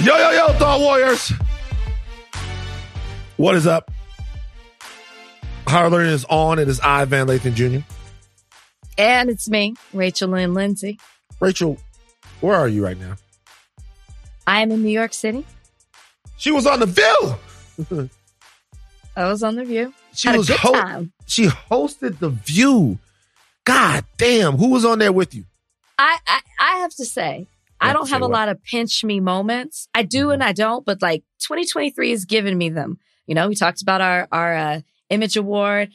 Yo, yo, yo, Thought Warriors. What is up? Higher Learning is on. It is I, Van Lathan Jr. And it's me, Rachel Lynn Lindsay. Rachel, where are you right now? I am in New York City. She was on the View. I was on the View. She Had was ho- she hosted the View. God damn, who was on there with you? I, I I have to say, I don't have a what? lot of pinch me moments. I do and I don't, but like 2023 has given me them. You know, we talked about our our uh, image award.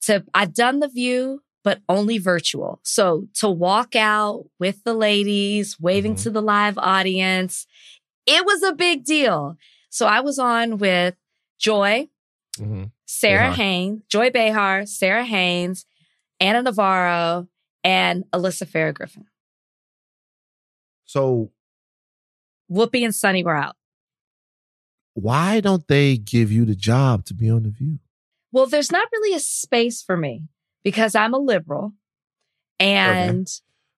So I've done the view, but only virtual. So to walk out with the ladies, waving Mhm. to the live audience, it was a big deal. So I was on with Joy, Sarah Behar. Haines, Joy Behar, Sara Haines, Ana Navarro, and Alyssa Farah Griffin. So Whoopi and Sunny were out. why don't they give you the job to be on the View? Well, there's not really a space for me because I'm a liberal and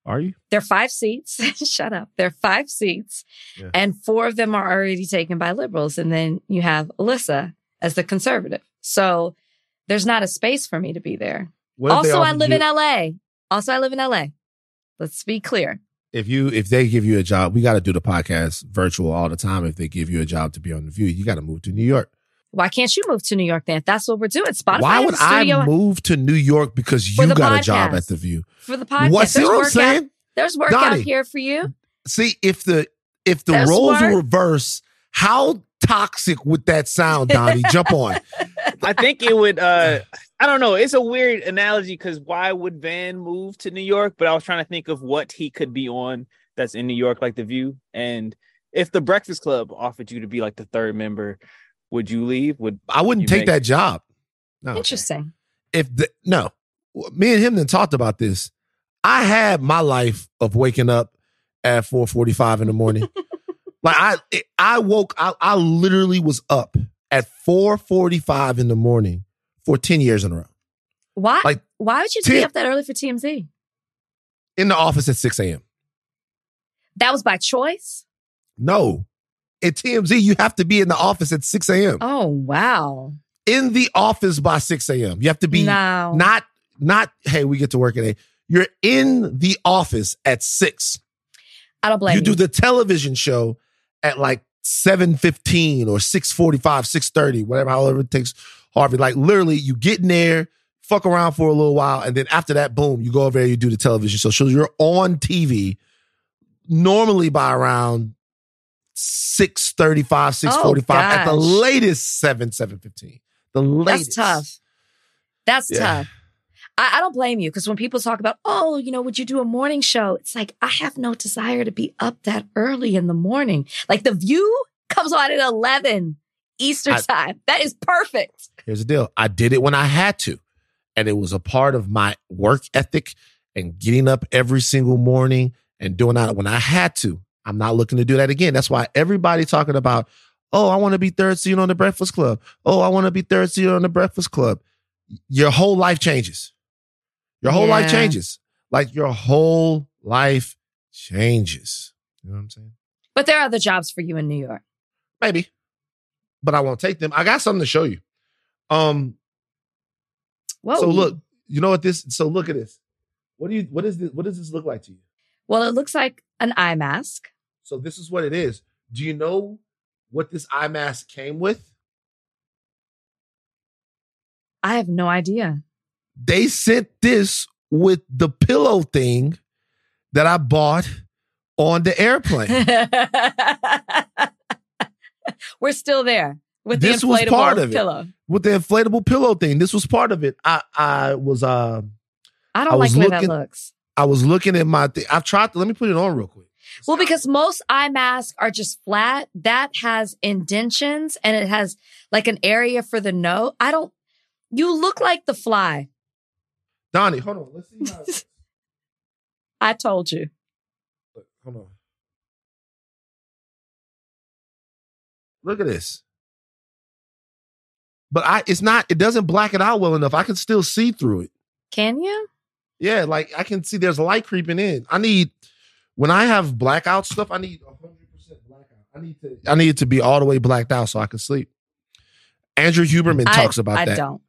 Are you? there are five seats. Shut up. There are five seats Yeah. and four of them are already taken by liberals. And then you have Alyssa as the conservative. So there's not a space for me to be there. What if they Also, I live you- in LA. Also, I live in LA. Let's be clear. If you if they give you a job, we got to do the podcast virtual all the time. If they give you a job to be on the View, you got to move to New York. Why can't you move to New York then? If that's what we're doing. Spotify Why would I move to New York because you the got a job at the View? for the podcast. What's See There's what I'm work out- saying? There's work Donnie. out here for you. See if the if the There's roles were work. reversed, how toxic would that sound, Donnie? Jump on. I think it would. uh I don't know. It's a weird analogy because why would Van move to New York? But I was trying to think of what he could be on that's in New York, like The View. And if the Breakfast Club offered you to be like the third member, would you leave? Would I wouldn't take make- that job. No. Interesting. If the no, me and him then talked about this. I had my life of waking up at four forty five in the morning. like I, I woke. I, I literally was up at four forty five in the morning for ten years in a row. Why? Like, why would you be up that early for TMZ? In the office at six a.m. That was by choice. No, at TMZ you have to be in the office at six a.m. Oh wow! In the office by six a.m. You have to be no, not not. Hey, we get to work at eight. You're in the office at six. I don't blame you you. do the television show at like 7.15 or 6.45 6.30 whatever however it takes harvey like literally you get in there fuck around for a little while and then after that boom you go over there you do the television show so you're on tv normally by around 6.35 6.45 at the latest 7 7.15 the latest That's tough. That's Yeah. tough. I, I don't blame you because when people talk about, oh, you know, would you do a morning show? It's like I have no desire to be up that early in the morning. Like the View comes on at eleven Eastern I- time. That is perfect. Here's the deal. I did it when I had to. And it was a part of my work ethic and getting up every single morning and doing that when I had to. I'm not looking to do that again. That's why everybody talking about, oh, I want to be third seat on the Breakfast Club. Oh, I want to be third seat on the Breakfast Club. Your whole life changes. Your whole life changes. Like your whole life changes. You know what I'm saying? But there are other jobs for you in New York. Maybe. But I won't take them. I got something to show you. Um, Whoa. So look, you know what this? So look at this. What do you? What is this? What does this look like to you? Well, it looks like an eye mask. So this is what it is. Do you know what this eye mask came with? I have no idea. They sent this with the pillow thing that I bought on the airplane. We're still there with This the was part of it. with the inflatable pillow thing. This was part of it. I I was uh I I don't like was the way looking- that looks. I was looking at my thing. I've tried to let me put it on real quick. Well, because most eye masks are just flat. That has indentions and it has like an area for the nose. I don't. You look like the fly. Donnie, hold on. Let's see how I told you. Look, hold on. Look at this. But I it's not, it doesn't black it out well enough. I can still see through it. Can you? Yeah, like I can see there's light creeping in. I need when I have blackout stuff, I need 100% blackout. I need to. I need it to be all the way blacked out so I can sleep. Andrew Huberman I- talks about I that. I don't.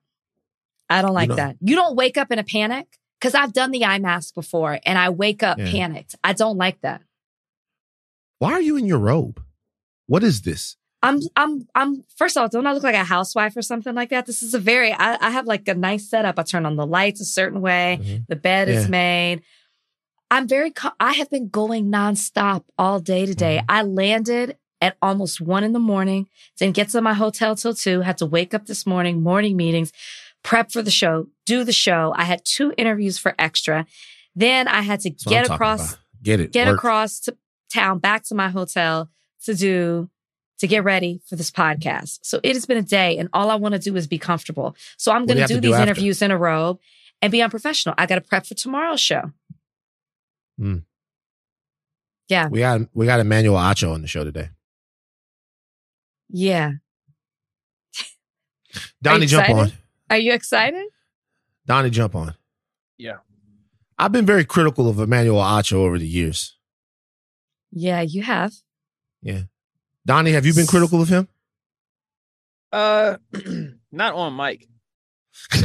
I don't like know- that. You don't wake up in a panic because I've done the eye mask before and I wake up Yeah. panicked. I don't like that. Why are you in your robe? What is this? I'm I'm I'm first of all, don't I look like a housewife or something like that? This is a very I, I have like a nice setup. I turn on the lights a certain way. Mhm. The bed is made. I'm very I have been going nonstop all day today. Mhm. I landed at almost one in the morning, didn't get to my hotel till two, had to wake up this morning, morning meetings, prep for the show, do the show. I had two interviews for extra. Then I had to That's get across. Get it. get Work. across to town back to my hotel to do to get ready for this podcast. So it has been a day and all I want to do is be comfortable. So I'm What do going to do to do these after? interviews in a robe and be unprofessional. I got to prep for tomorrow's show. Mm. Yeah. We got we got Emmanuel Acho on the show today. Yeah. Donnie, jump on. Are you excited? Donnie, jump on. Yeah. I've been very critical of Emmanuel Acho over the years. Yeah, you have. Yeah. Donnie, have you been critical of him? Uh, not on mic.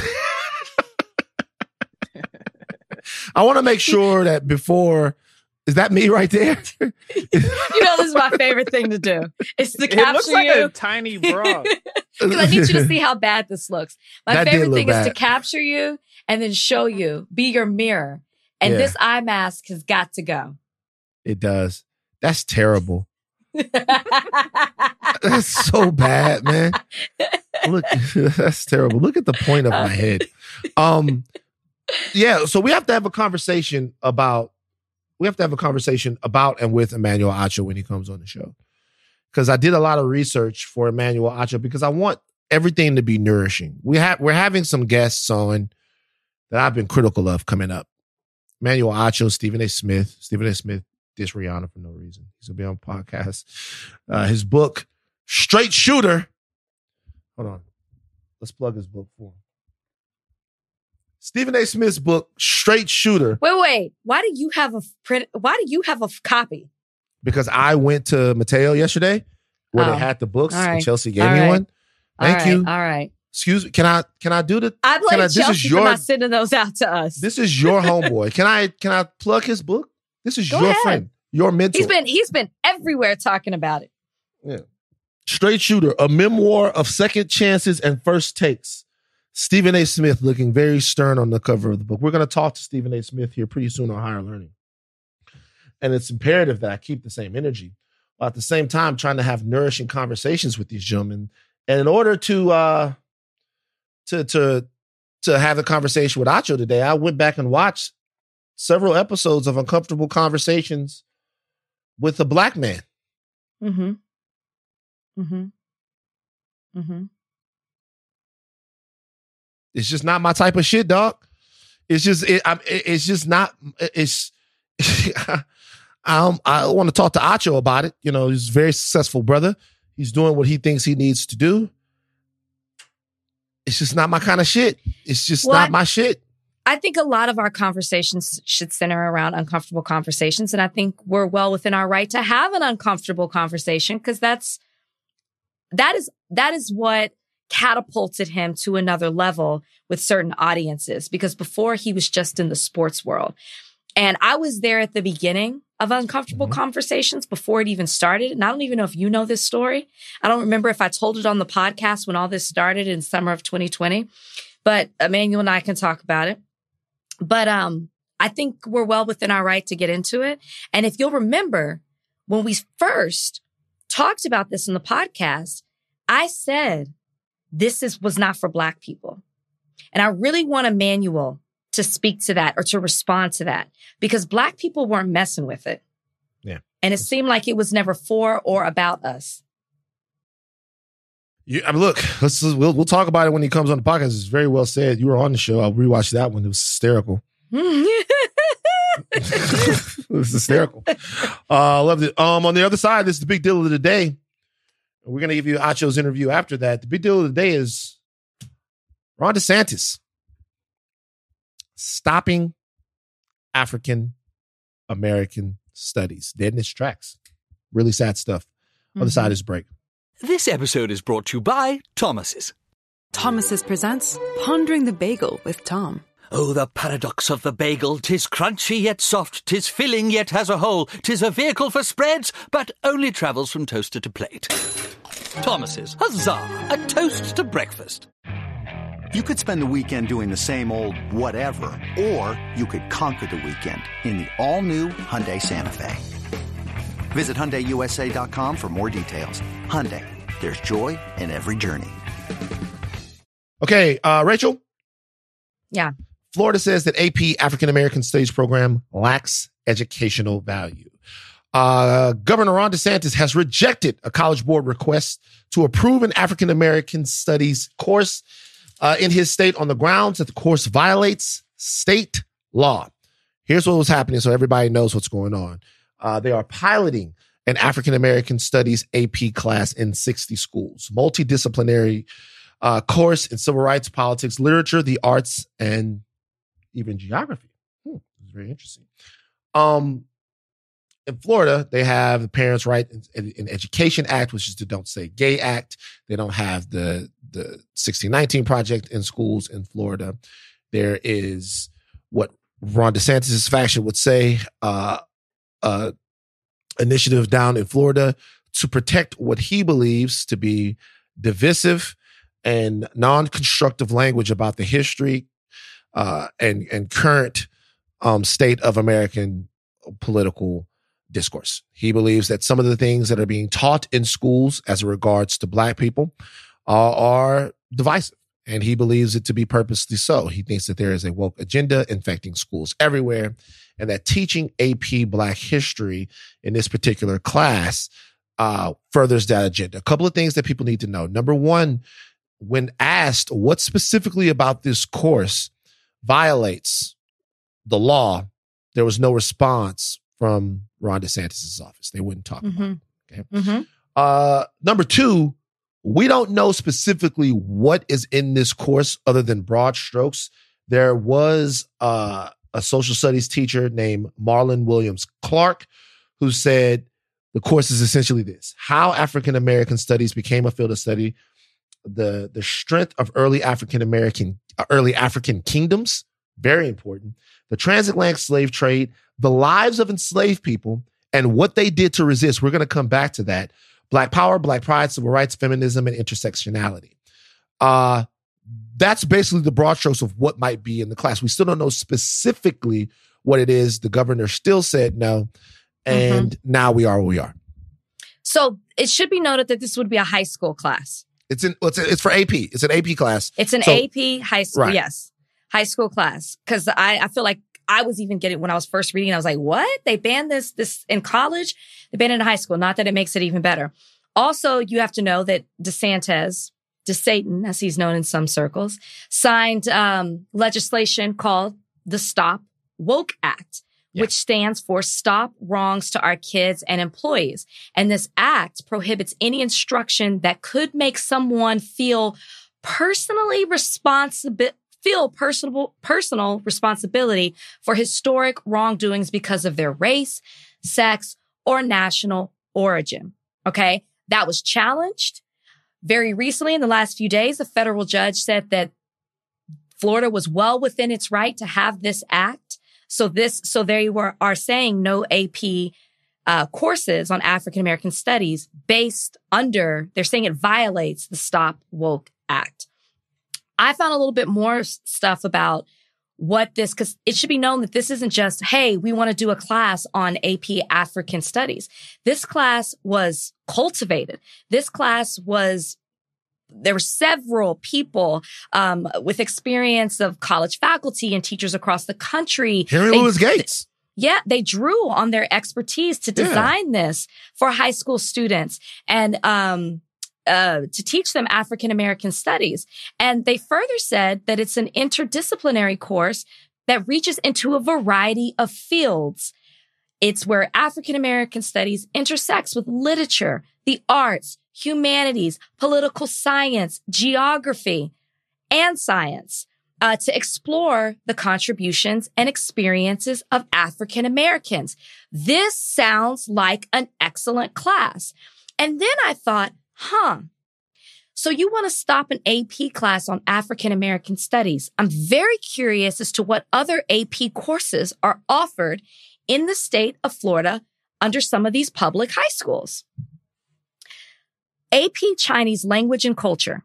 I want to make sure that before is that me right there? You know, this is my favorite thing to do. It's to It looks capture like you. a tiny bra. Because I need you to see how bad this looks. My That favorite look thing is to capture you and then show you, be your mirror. And Yeah. this eye mask has got to go. It does. That's terrible. That's so bad, man. Look, that's terrible. Look at the point of my head. Um, yeah. So we have to have a conversation about. We have to have a conversation about and with Emmanuel Acho when he comes on the show, because I did a lot of research for Emmanuel Acho because I want everything to be nourishing. We have we're having some guests on that I've been critical of coming up. Emmanuel Acho, Stephen A. Smith. Stephen A. Smith diss Rihanna for no reason. He's gonna be on podcast. Uh, his book, Straight Shooter. Hold on. Let's plug his book for him. Stephen A. Smith's book, Straight Shooter, wait, wait. Why do you have a print? Why do you have a copy? because I went to Mateo yesterday where Oh. they had the books All and. Chelsea gave All me right. one. Thank right, you. All right. Excuse me. Can I can I do the I Can blame I- this is Chelsea your- for not sending those out to us. this is your homeboy. Can I can I plug his book? This is Go your ahead. friend, your mentor. he's been he's been everywhere talking about it. Yeah. Straight Shooter, a memoir of second chances and first takes. Stephen A. Smith looking very stern on the cover of the book. We're going to talk to Stephen A. Smith here pretty soon on Higher Learning. And it's imperative that I keep the same energy while at the same time trying to have nourishing conversations with these gentlemen. And in order to uh to to to have a conversation with Acho today, I went back and watched several episodes of uncomfortable conversations with a black man. Mm-hmm. Mm-hmm. Mm-hmm. It's just not my type of shit, dog. It's just it, I'm, it's just not. It's um, I want to talk to Acho about it. You know, he's a very successful brother. He's doing what he thinks he needs to do. It's just not my kind of shit. It's just Well, not I- my shit. I think a lot of our conversations should center around uncomfortable conversations. And I think we're well within our right to have an uncomfortable conversation because that's, that is, that is what catapulted him to another level with certain audiences because before he was just in the sports world. And I was there at the beginning of uncomfortable Mhm. conversations before it even started. And I don't even know if you know this story. I don't remember if I told it on the podcast when all this started in summer of 2020, but Emmanuel and I can talk about it. But um, I think we're well within our right to get into it. And if you'll remember, when we first talked about this in the podcast, I said this is was not for black people. And I really want Emmanuel to speak to that or to respond to that because black people weren't messing with it. Yeah. And it seemed like it was never for or about us. You, I mean, look, let's we'll we'll talk about it when he comes on the podcast. It's very well said. You were on the show. I'll rewatch that one. It was hysterical. it was hysterical. Uh, I loved it. Um, on the other side, this is the big deal of the day. We're gonna give you Acho's interview after that. The big deal of the day is Ron DeSantis stopping African American studies dead in its tracks. Really sad stuff. other side is break. This episode is brought to you by Thomas's. Thomas's presents Pondering the Bagel with Tom. Oh, the paradox of the bagel! Tis crunchy yet soft, tis filling yet has a hole, tis a vehicle for spreads, but only travels from toaster to plate. Thomas's, huzzah! A toast to breakfast. You could spend the weekend doing the same old whatever, or you could conquer the weekend in the all-new Hyundai Santa Fe. Visit HyundaiUSA.com for more details. Hyundai, there's joy in every journey. Okay, uh, Rachel. Yeah. Florida says that AP African American Studies program lacks educational value. Uh, Governor Ron DeSantis has rejected a college board request to approve an African American Studies course uh, in his state on the grounds that the course violates state law. Here's what was happening so everybody knows what's going on. Uh, they are piloting an African American Studies AP class in 60 schools, multidisciplinary uh, course in civil rights, politics, literature, the arts, and even geography. Hmm, it's very interesting. Um, in Florida, they have the Parents' Right in, in, Education Act, which is the Don't Say Gay Act. They don't have the the 1619 project in schools in Florida. There is what Ron DeSantis' faction would say, uh, uh, initiative down in Florida to protect what he believes to be divisive and non-constructive language about the history uh, and and current um, state of American political discourse. He believes that some of the things that are being taught in schools as regards to black people uh, are divisive. And he believes it to be purposely so. He thinks that there is a woke agenda infecting schools everywhere and that teaching AP Black history in this particular class uh, furthers that agenda. A couple of things that people need to know. Number one, when asked what specifically about this course violates the law, there was no response from Ron DeSantis' office. They wouldn't talk mm-hmm. about it. Okay. Mm-hmm. Uh, number two, we don't know specifically what is in this course other than broad strokes. There was uh, a social studies teacher named Marlon Williams Clark who said the course is essentially this how African American studies became a field of study, the, the strength of early African American, uh, early African kingdoms, very important, the transatlantic slave trade, the lives of enslaved people, and what they did to resist. We're going to come back to that. Black power, black pride, civil rights, feminism, and intersectionality. Uh, that's basically the broad strokes of what might be in the class. We still don't know specifically what it is. The governor still said no. And mm-hmm. now we are where we are. So it should be noted that this would be a high school class. It's in it's, it's for AP. It's an AP class. It's an so, AP high school. Right. Yes, high school class. Because I I feel like I was even getting when I was first reading. I was like, what? They banned this this in college. They banned it in high school. Not that it makes it even better. Also, you have to know that DeSantis, DeSatan, as he's known in some circles, signed um, legislation called the Stop Woke Act which stands for Stop Wrongs to Our Kids and Employees. And this act prohibits any instruction that could make someone feel personally responsible feel personal personal responsibility for historic wrongdoings because of their race, sex, or national origin. Okay? That was challenged. Very recently in the last few days, a federal judge said that Florida was well within its right to have this act so this, so they were, are saying no AP uh, courses on African American studies based under, they're saying it violates the Stop Woke Act. I found a little bit more stuff about what this, because it should be known that this isn't just, hey, we want to do a class on AP African studies. This class was cultivated. This class was there were several people um, with experience of college faculty and teachers across the country. Henry they, Louis Gates. Yeah, they drew on their expertise to design yeah. this for high school students and um, uh, to teach them African American studies. And they further said that it's an interdisciplinary course that reaches into a variety of fields. It's where African American studies intersects with literature, the arts, humanities, political science, geography, and science uh, to explore the contributions and experiences of African Americans. This sounds like an excellent class. And then I thought, huh. So you want to stop an AP class on African American studies. I'm very curious as to what other AP courses are offered in the state of Florida under some of these public high schools. AP Chinese language and culture.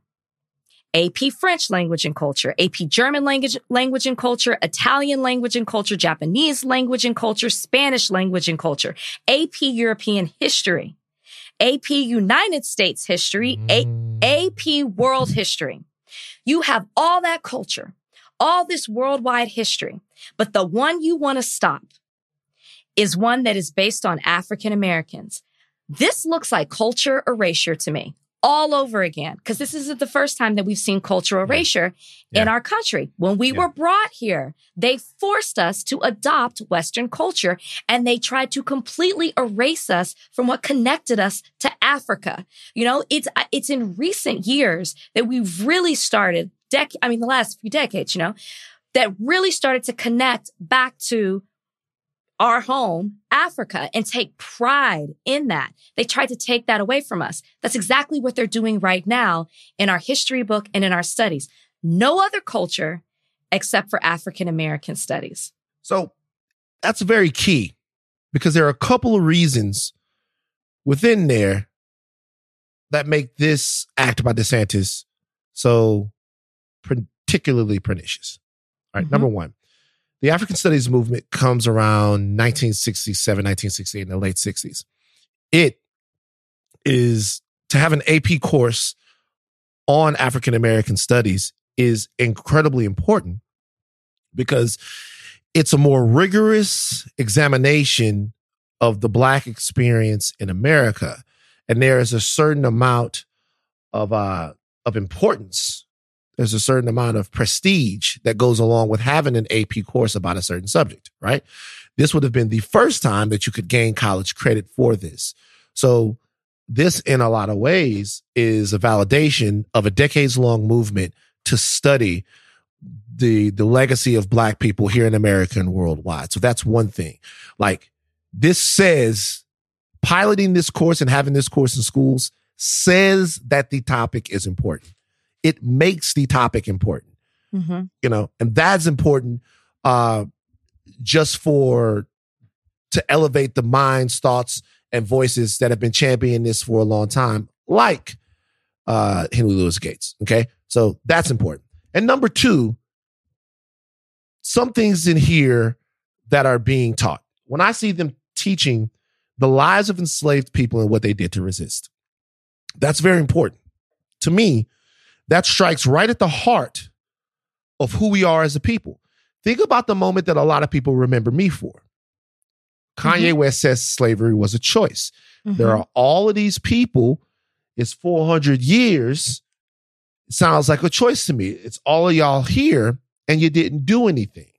AP French language and culture, AP German language, language and culture, Italian language and culture, Japanese language and culture, Spanish language and culture, AP European history, AP United States history, A- mm. AP world history. You have all that culture, all this worldwide history, but the one you want to stop is one that is based on African Americans. This looks like culture erasure to me all over again because this isn't the first time that we've seen cultural erasure Yeah. in our country. When we Yeah. were brought here, they forced us to adopt Western culture and they tried to completely erase us from what connected us to Africa. You know, it's uh, it's in recent years that we've really started dec I mean the last few decades, you know, that really started to connect back to our home, Africa, and take pride in that. They tried to take that away from us. That's exactly what they're doing right now in our history book and in our studies. No other culture except for African American studies. So that's very key because there are a couple of reasons within there that make this act by DeSantis so particularly pernicious. All right, Mhm. number one, the African Studies movement comes around 1967, 1968, in the late 60s. It is to have an AP course on African American studies is incredibly important because it's a more rigorous examination of the black experience in America. And there is a certain amount of uh of importance. There's a certain amount of prestige that goes along with having an AP course about a certain subject, right? This would have been the first time that you could gain college credit for this. So this in a lot of ways is a validation of a decades long movement to study the the legacy of black people here in America and worldwide. So that's one thing. Like this says piloting this course and having this course in schools says that the topic is important. It makes the topic important, Mm-hmm. you know, and that's important uh just for to elevate the minds, thoughts, and voices that have been championing this for a long time, like uh Henry Louis Gates. Okay. So that's important. And number two, some things in here that are being taught. When I see them teaching the lives of enslaved people and what they did to resist, that's very important. To me, that strikes right at the heart of who we are as a people. Think about the moment that a lot of people remember me for. Kanye mm-hmm. West says slavery was a choice. There mm-hmm. are all of these people. It's 400 years. It sounds like a choice to me. It's all of y'all here and you didn't do anything.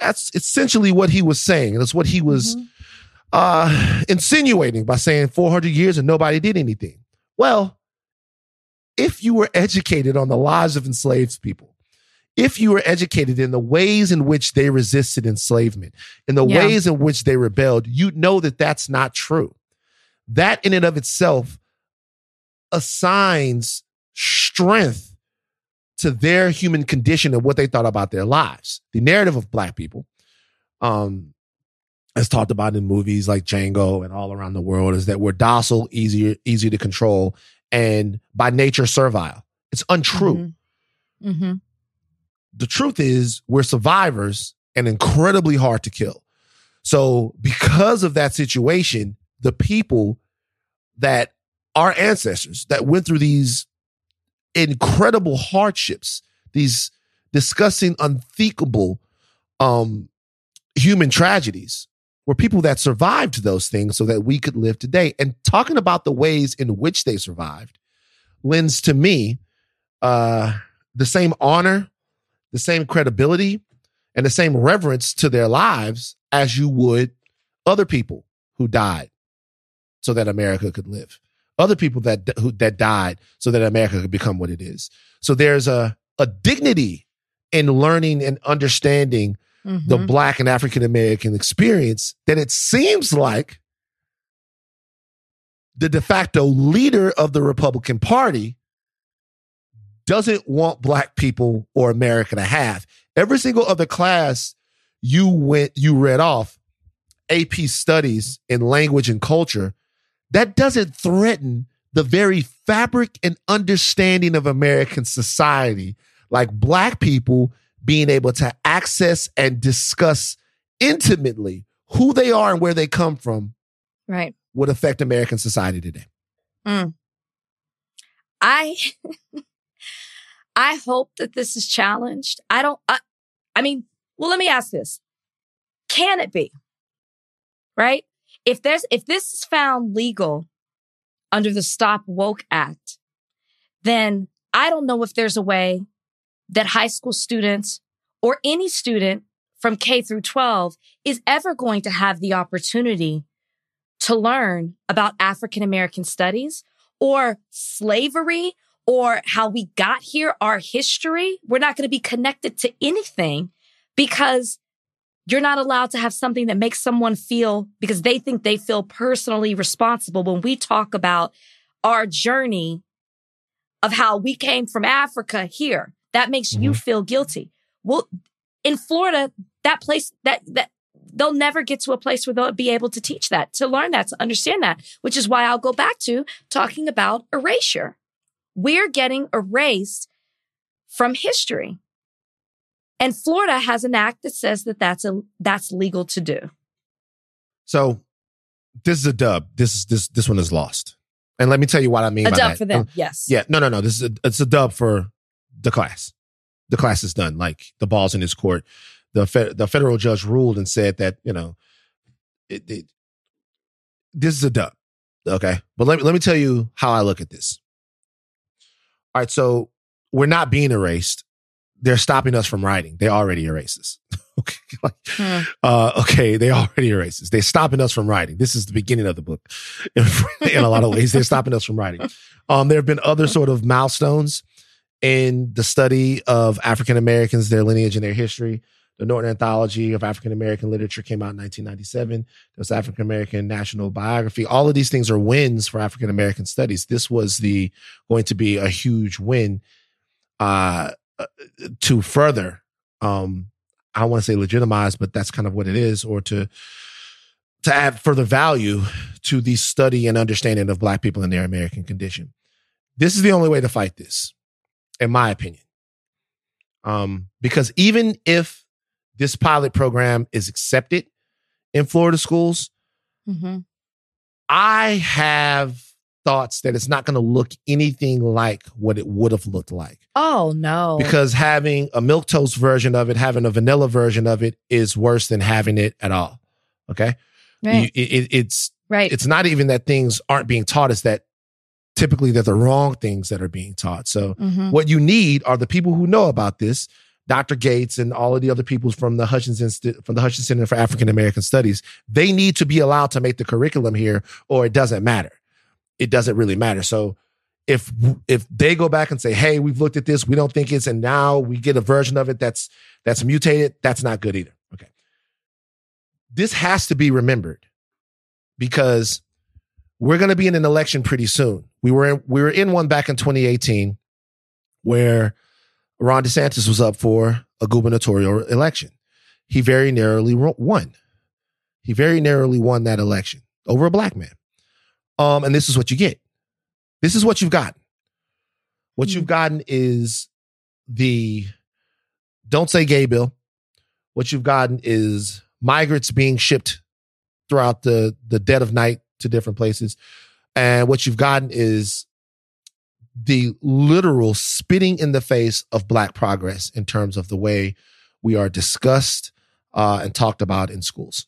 That's essentially what he was saying. That's what he was mm-hmm. uh, insinuating by saying 400 years and nobody did anything. Well, if you were educated on the lives of enslaved people, if you were educated in the ways in which they resisted enslavement, in the Yeah. ways in which they rebelled, you'd know that that's not true. That in and of itself assigns strength to their human condition and what they thought about their lives. The narrative of black people, um, as talked about in movies like Django and all around the world, is that we're docile, easier, easy to control, and by nature servile. It's untrue. Mm-hmm. The truth is we're survivors and incredibly hard to kill. So because of that situation, the people that our ancestors that went through these incredible hardships, these disgusting, unthinkable um, human tragedies, were people that survived those things so that we could live today. And talking about the ways in which they survived lends to me uh, the same honor, the same credibility, and the same reverence to their lives as you would other people who died so that America could live. Other people that who, that died so that America could become what it is. So there's a a dignity in learning and understanding the Mm-hmm. black and African American experience that it seems like the de facto leader of the Republican Party doesn't want black people or America to have. Every single other class you went you read off AP studies in language and culture, that doesn't threaten the very fabric and understanding of American society, like black people being able to access and discuss intimately who they are and where they come from Right. would affect American society today. Mm. I I hope that this is challenged. I don't I, I mean, well let me ask this. Can it be? Right? If there's if this is found legal under the Stop Woke Act, then I don't know if there's a way that high school students or any student from K through 12 is ever going to have the opportunity to learn about African American studies or slavery or how we got here, our history. We're not going to be connected to anything because you're not allowed to have something that makes someone feel because they think they feel personally responsible when we talk about our journey of how we came from Africa here. That makes you mm-hmm. feel guilty. Well, in Florida, that place that that they'll never get to a place where they'll be able to teach that, to learn that, to understand that, which is why I'll go back to talking about erasure. We're getting erased from history. And Florida has an act that says that that's a that's legal to do. So this is a dub. This is this this one is lost. And let me tell you what I mean A dub that. for them, yes. Yeah, no, no, no. This is a, it's a dub for the class. The class is done. Like the ball's in his court. The fe- the federal judge ruled and said that you know, it, it, this is a dub. Okay, but let me let me tell you how I look at this. All right, so we're not being erased. They're stopping us from writing. They already erased us. okay, like, Hmm. uh, okay, they already erased us. They're stopping us from writing. This is the beginning of the book. in a lot of ways, they're stopping us from writing. Um, there have been other sort of milestones in the study of African Americans, their lineage and their history. The Norton Anthology of African American Literature came out in 1997. There's African American National Biography. All of these things are wins for African American studies. This was the going to be a huge win uh, to further, um, I want to say legitimize, but that's kind of what it is, or to to add further value to the study and understanding of Black people and their American condition. This is the only way to fight this, in my opinion. Um, because even if this pilot program is accepted in Florida schools, Mhm. I have thoughts that it's not going to look anything like what it would have looked like Oh no. because having a milk toast version of it, having a vanilla version of it is worse than having it at all. Okay. right. It- it- it's right. it's not even that things aren't being taught it's that typically they're the wrong things that are being taught. So Mhm. what you need are the people who know about this dr gates and all of the other people from the hutchins Insti- from the hutchins center for african american studies. They need to be allowed to make the curriculum here or it doesn't matter. It doesn't really matter. So if if they go back and say hey we've looked at this. We don't think it's and now we get a version of it that's that's mutated that's not good either. Okay. This has to be remembered because we're going to be in an election pretty soon. We were in, we were in one back in 2018 where Ron DeSantis was up for a gubernatorial election. He very narrowly won. He very narrowly won that election over a black man. Um, and this is what you get. This is what you've gotten. What you've gotten is the don't say gay bill. What you've gotten is migrants being shipped throughout the the dead of night to different places. And what you've gotten is the literal spitting in the face of black progress in terms of the way we are discussed uh, and talked about in schools.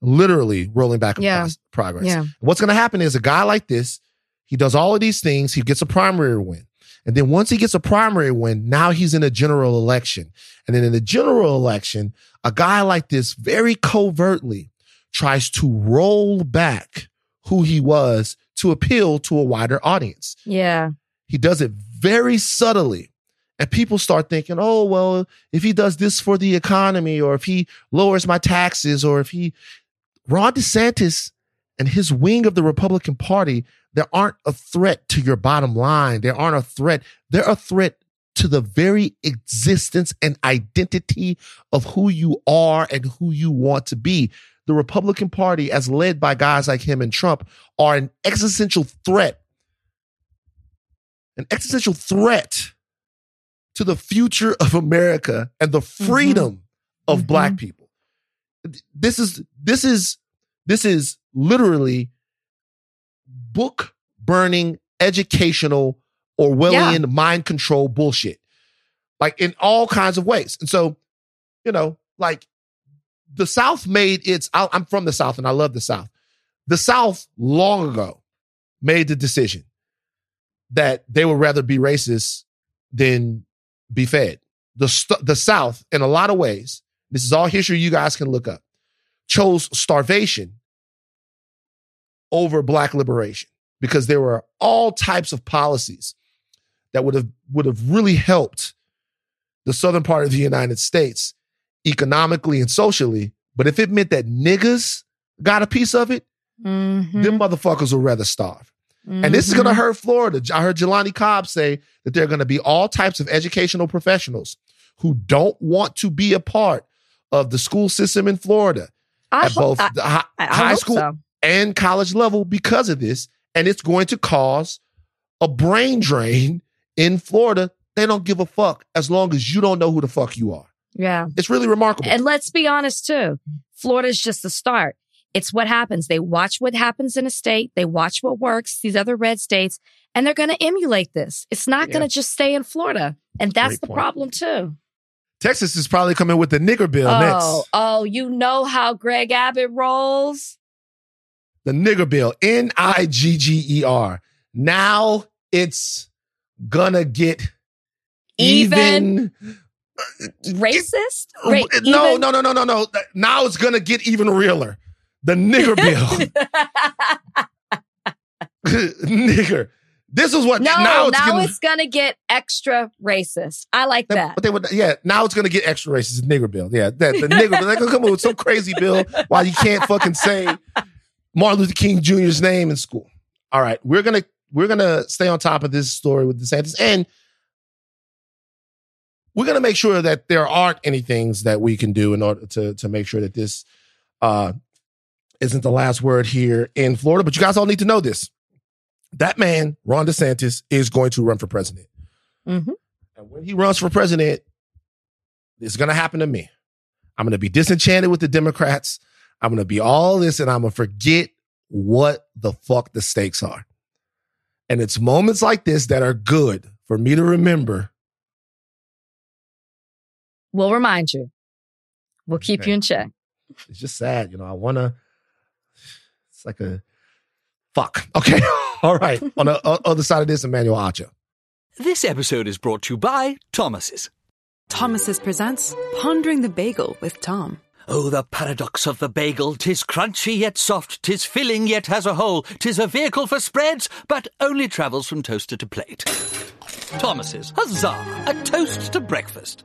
Literally rolling back Yeah. progress. Yeah. What's going to happen is a guy like this, he does all of these things, he gets a primary win. And then once he gets a primary win, now he's in a general election. And then in the general election, a guy like this very covertly tries to roll back who he was to appeal to a wider audience. Yeah. He does it very subtly. And people start thinking, oh, well, if he does this for the economy, or if he lowers my taxes, or if he, Ron DeSantis and his wing of the Republican Party, they aren't a threat to your bottom line. They aren't a threat. They're a threat to the very existence and identity of who you are and who you want to be. The Republican Party, as led by guys like him and Trump, are an existential threat, an existential threat to the future of America and the freedom mm-hmm. of mm-hmm. black people. This is, this is, this is literally book burning educational Orwellian yeah. mind control bullshit, like in all kinds of ways. And so, you know, like the South made its, I'm from the South and I love the South. The South long ago made the decision that they would rather be racist than be fed. The, the South, in a lot of ways, this is all history you guys can look up, chose starvation over black liberation because there were all types of policies that would have would have really helped the southern part of the United States economically and socially. But if it meant that niggas got a piece of it, mm-hmm. them motherfuckers would rather starve. Mm-hmm. And this is going to mm-hmm. hurt Florida. I heard Jelani Cobb say that there are going to be all types of educational professionals who don't want to be a part of the school system in Florida I at both I, the high, I, high school so. and college level because of this. And it's going to cause a brain drain in Florida, they don't give a fuck as long as you don't know who the fuck you are. Yeah. It's really remarkable. And let's be honest too. Florida's just the start. It's what happens. They watch what happens in a state. They watch what works, these other red states, and they're going to emulate this. It's not yeah. going to just stay in Florida. And that's Great the point. problem too. Texas is probably coming with the nigger bill oh, next. Oh, you know how Greg Abbott rolls? The nigger bill, N I G G E R. Now it's gonna get even, even racist? Uh, right, no, even? no, no, no, no, no. Now it's gonna get even realer. The nigger bill. nigger. This is what no, now it's, now gonna, it's gonna get extra racist. I like that. But they would, yeah. Now it's gonna get extra racist. Nigger bill, yeah. That the nigger bill. They're gonna oh, come up with some crazy bill while you can't fucking say Martin Luther King Jr.'s name in school. All right, we're gonna we're gonna stay on top of this story with DeSantis, and we're gonna make sure that there aren't any things that we can do in order to to make sure that this uh, isn't the last word here in Florida. But you guys all need to know this: that man, Ron DeSantis, is going to run for president, mm-hmm. and when he runs for president, it's gonna happen to me. I'm gonna be disenchanted with the Democrats. I'm gonna be all this, and I'm gonna forget what the fuck the stakes are. And it's moments like this that are good for me to remember. We'll remind you. We'll keep okay. you in check. It's just sad. You know, I want to, it's like a fuck. Okay. All right. On the other side of this, Emmanuel Acho. This episode is brought to you by Thomas's. Thomas's presents Pondering the Bagel with Tom. Oh, the paradox of the bagel! Tis crunchy yet soft, tis filling yet has a hole, tis a vehicle for spreads, but only travels from toaster to plate. Thomas's, huzzah! A toast to breakfast.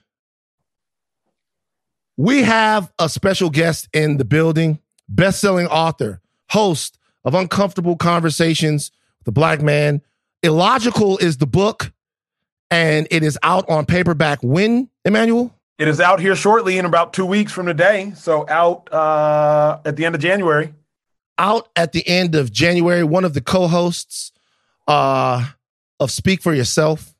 We have a special guest in the building, best-selling author, host of Uncomfortable Conversations with the Black Man. Illogical is the book and it is out on paperback when, Emmanuel? It is out here shortly in about two weeks from today. So out uh, at the end of January. Out at the end of January. One of the co-hosts uh, of Speak for Yourself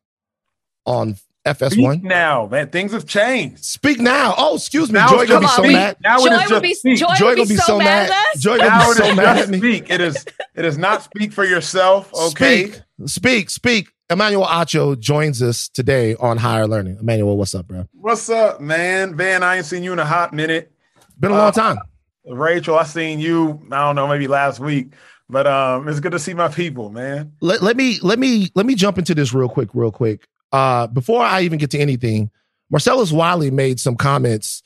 on FS1? Speak now, man. Things have changed. Speak now. Oh, excuse me. Now Joy it's gonna be so speak. mad. Now Joy it is would just be speak. Joy, Joy would gonna be, be so, so mad. mad. at us. Joy gonna be so mad just at me. speak. It is. It is not speak for yourself. Okay. Speak, speak, speak. Emmanuel Acho joins us today on Higher Learning. Emmanuel, what's up, bro? What's up, man? Van, I ain't seen you in a hot minute. Been a long Uh, time. Rachel, I seen you. I don't know, maybe last week, but um, it's good to see my people, man. Let, let me let me let me jump into this real quick, real quick. Uh, before I even get to anything, Marcellus Wiley made some comments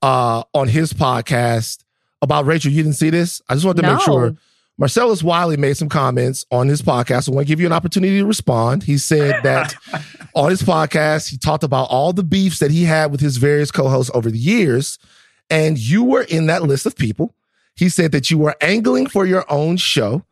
uh on his podcast about Rachel. You didn't see this? I just wanted to make sure. Marcellus Wiley made some comments on his podcast. I want to give you an opportunity to respond. He said that on his podcast, he talked about all the beefs that he had with his various co-hosts over the years, and you were in that list of people. He said that you were angling for your own show,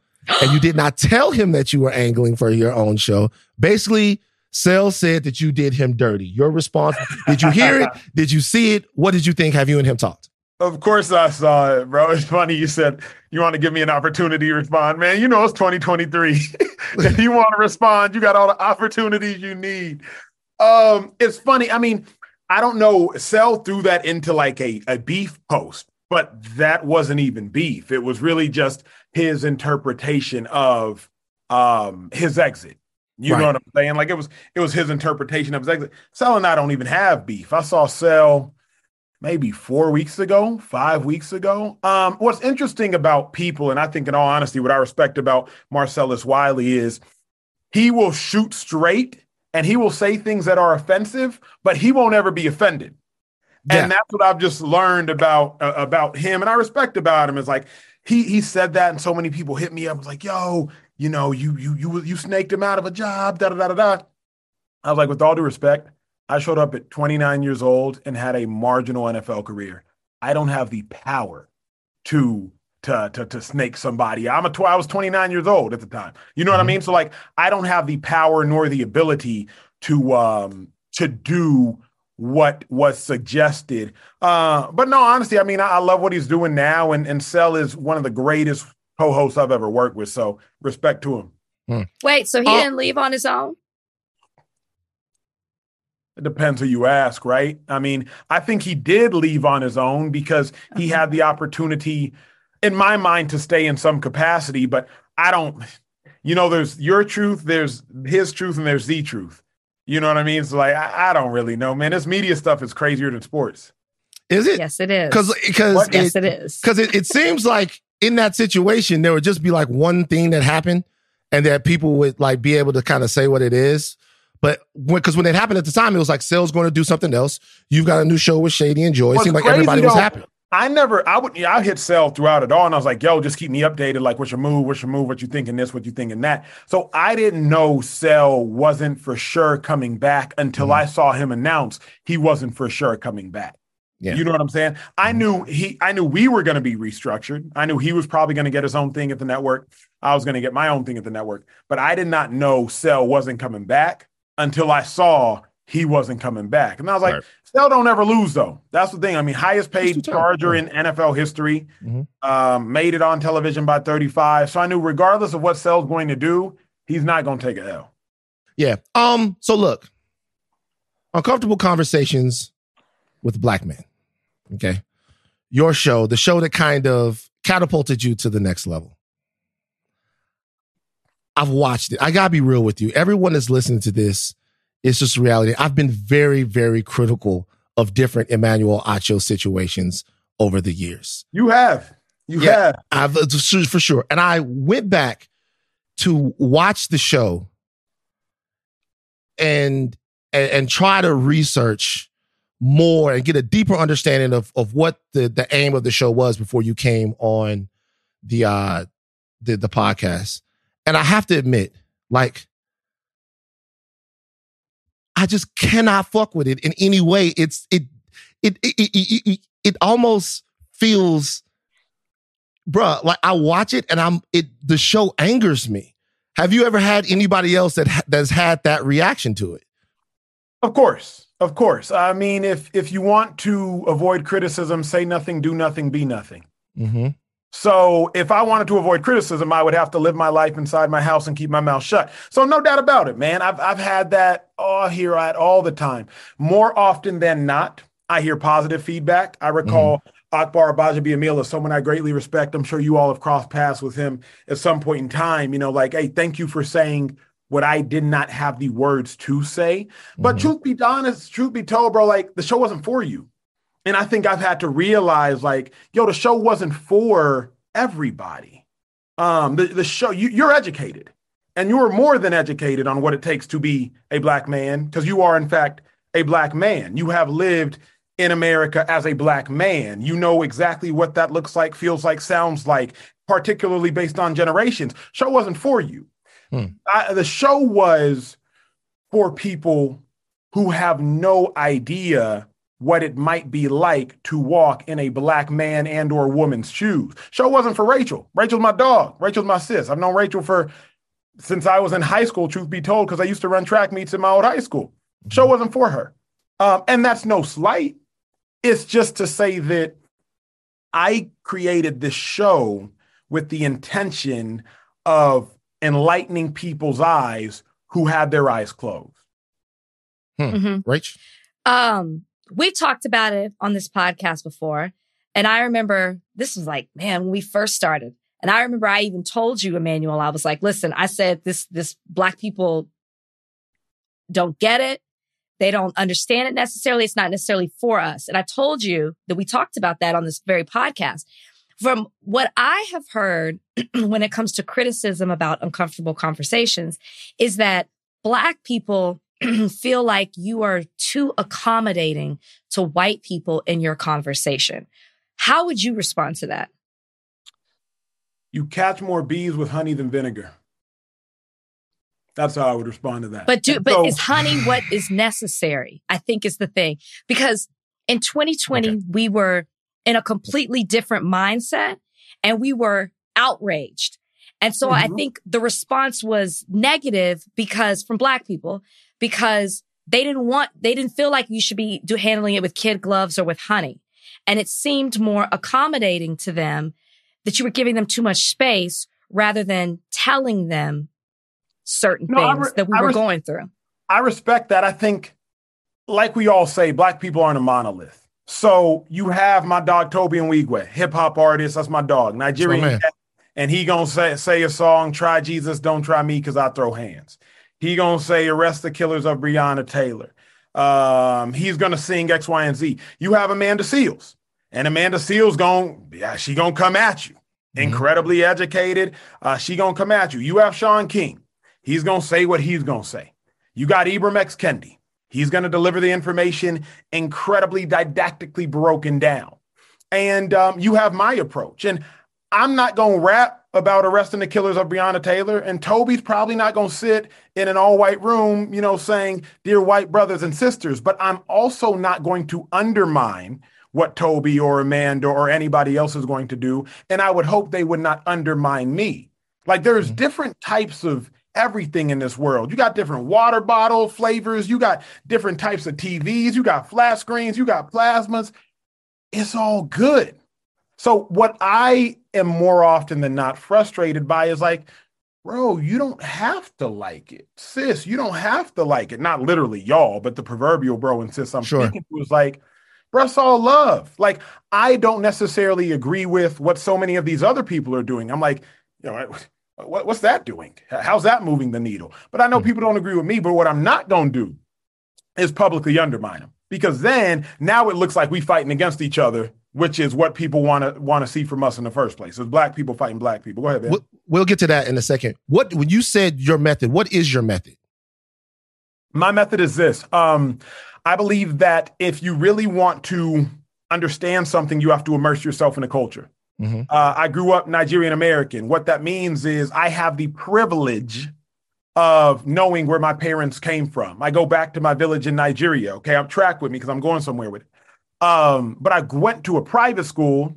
and you did not tell him that you were angling for your own show. Basically, Sales said that you did him dirty. Your response: Did you hear it? Did you see it? What did you think? Have you and him talked? Of course I saw it, bro. It's funny you said you want to give me an opportunity to respond. Man, you know it's 2023. if you want to respond, you got all the opportunities you need. Um, it's funny. I mean, I don't know. Cell threw that into like a, a beef post, but that wasn't even beef. It was really just his interpretation of um his exit. You Right. know what I'm saying? Like it was it was his interpretation of his exit. Cell and I don't even have beef. I saw Cell maybe four weeks ago, five weeks ago. Um, what's interesting about people, and I think in all honesty, what I respect about Marcellus Wiley is he will shoot straight and he will say things that are offensive, but he won't ever be offended. Yeah. And that's what I've just learned about uh, about him, and I respect about him is like he he said that, and so many people hit me up was like, "Yo, you know, you you you you snaked him out of a job." Da da da da da. I was like, with all due respect, I showed up at 29 years old and had a marginal NFL career. I don't have the power to to to, to snake somebody. I'm a tw- I was 29 years old at the time. You know what I Mhm. mean? So like, I don't have the power nor the ability to um to do what was suggested. Uh, but no, honestly, I mean, I, I love what he's doing now, and and Cell is one of the greatest co-hosts I've ever worked with. So respect to him. Hmm. Wait, so he Oh. didn't leave on his own? It depends who you ask, right? I mean, I think he did leave on his own because he had the opportunity, in my mind, to stay in some capacity. But I don't, you know, there's your truth, there's his truth, and there's the truth. You know what I mean? It's like I, I don't really know, man. This media stuff is crazier than sports. Is it? Yes, it is. Because because What? yes, it is. because it, it seems like in that situation there would just be like one thing that happened and that people would like be able to kind of say what it is but because when, it happened at the time it was like sales going to do something else you've got a new show with shady and joy it seemed like everybody was happy I never, I would, yeah, I hit sell throughout it all, and I was like, "Yo, just keep me updated. Like, what's your move? What's your move? What you thinking this? What you thinking that?" So I didn't know Sell wasn't for sure coming back until Mhm. I saw him announce he wasn't for sure coming back. Yeah. You know what I'm saying? I Mhm. knew he, I knew we were going to be restructured. I knew he was probably going to get his own thing at the network. I was going to get my own thing at the network, but I did not know Sell wasn't coming back until I saw he wasn't coming back, and I was like, Right. Sell don't ever lose though. That's the thing. I mean, highest paid. Charger in NFL history. Mhm. Um, made it on television by 35. So I knew regardless of what Sell's going to do, he's not going to take a L. yeah um so look uncomfortable conversations with black men okay your show the show that kind of catapulted you to the next level I've watched it. I gotta be real with you. Everyone that's listening to this, it's just reality. I've been very, very critical of different Emmanuel Acho situations over the years. You have. You Yeah. have. I've for sure. And I went back to watch the show and and, and try to research more and get a deeper understanding of of what the the aim of the show was before you came on the uh the the podcast. And I have to admit, like I just cannot fuck with it in any way. It's it it it it, it, it, it almost feels bruh, like I watch it and I'm it the show angers me. Have you ever had anybody else that that's had that reaction to it? Of course. Of course. I mean, if if you want to avoid criticism, say nothing, do nothing, be nothing. Mm-hmm. So if I wanted to avoid criticism, I would have to live my life inside my house and keep my mouth shut. So no doubt about it, man. I've I've had that all here at all the time. More often than not, I hear positive feedback. I recall mm-hmm. Akbar Gbajabiamila is someone I greatly respect. I'm sure you all have crossed paths with him at some point in time. You know, like, hey, thank you for saying what I did not have the words to say. But mm-hmm. truth be honest, truth be told, bro, like the show wasn't for you. And I think I've had to realize, like, yo, the show wasn't for everybody. Um, the, the show, you, you're educated and you're more than educated on what it takes to be a black man, because you are, in fact, a black man. You have lived in America as a black man. You know exactly what that looks like, feels like, sounds like, particularly based on generations. Show wasn't for you. Hmm. I, the show was for people who have no idea what it might be like to walk in a black man and or woman's shoes. Show wasn't for Rachel. Rachel's my dog. Rachel's my sis. I've known Rachel for since I was in high school, truth be told, because I used to run track meets in my old high school. Show mm-hmm. wasn't for her. Um, and that's no slight. It's just to say that I created this show with the intention of enlightening people's eyes who had their eyes closed. Hmm. Mm-hmm. Rach? Um, we talked about it on this podcast before. And I remember this was like, man, when we first started. And I remember I even told you, Emmanuel, I was like, listen, I said this, this black people don't get it. They don't understand it necessarily. It's not necessarily for us. And I told you that we talked about that on this very podcast. From what I have heard when it comes to criticism about uncomfortable conversations is that black people feel like you are too accommodating to white people in your conversation. How would you respond to that? You catch more bees with honey than vinegar. That's how I would respond to that. But do, but so, is honey what is necessary? I think is the thing because in 2020 okay. we were in a completely different mindset and we were outraged. And so mm-hmm. I think the response was negative because from black people because they didn't want, they didn't feel like you should be do, handling it with kid gloves or with honey. And it seemed more accommodating to them that you were giving them too much space rather than telling them certain no, things re- that we were res- going through. I respect that. I think, like we all say, black people aren't a monolith. So you have my dog Tobe Nwigwe, hip hop artist. That's my dog, Nigerian, and he gonna say say a song, "Try Jesus, don't try me," because I throw hands. He gonna say arrest the killers of Breonna Taylor. Um, he's gonna sing X, Y, and Z. You have Amanda Seales, and Amanda Seales gonna yeah, she gonna come at you. Mm-hmm. Incredibly educated, uh, she gonna come at you. You have Shaun King. He's gonna say what he's gonna say. You got Ibram X Kendi. He's gonna deliver the information incredibly didactically broken down. And um, you have my approach, and I'm not gonna rap about arresting the killers of Breonna Taylor. And Tobe's probably not going to sit in an all white room, you know, saying, Dear white brothers and sisters. But I'm also not going to undermine what Tobe or Amanda or anybody else is going to do. And I would hope they would not undermine me. Like there's mm-hmm. different types of everything in this world. You got different water bottle flavors, you got different types of TVs, you got flat screens, you got plasmas. It's all good. So what I am more often than not frustrated by is like, bro, you don't have to like it. Sis, you don't have to like it. Not literally y'all, but the proverbial bro and sis I'm sure. speaking to is like, bro, it's all love. Like, I don't necessarily agree with what so many of these other people are doing. I'm like, you know, what, what's that doing? How's that moving the needle? But I know hmm. people don't agree with me, but what I'm not going to do is publicly undermine them because then now it looks like we're fighting against each other which is what people want to want to see from us in the first place. It's black people fighting black people. Go ahead, Ben. We'll, we'll get to that in a second. What when you said your method, what is your method? My method is this. Um, I believe that if you really want to understand something, you have to immerse yourself in a culture. Mm-hmm. Uh, I grew up Nigerian American. What that means is I have the privilege of knowing where my parents came from. I go back to my village in Nigeria. Okay, I'm track with me because I'm going somewhere with it. Um, but I went to a private school,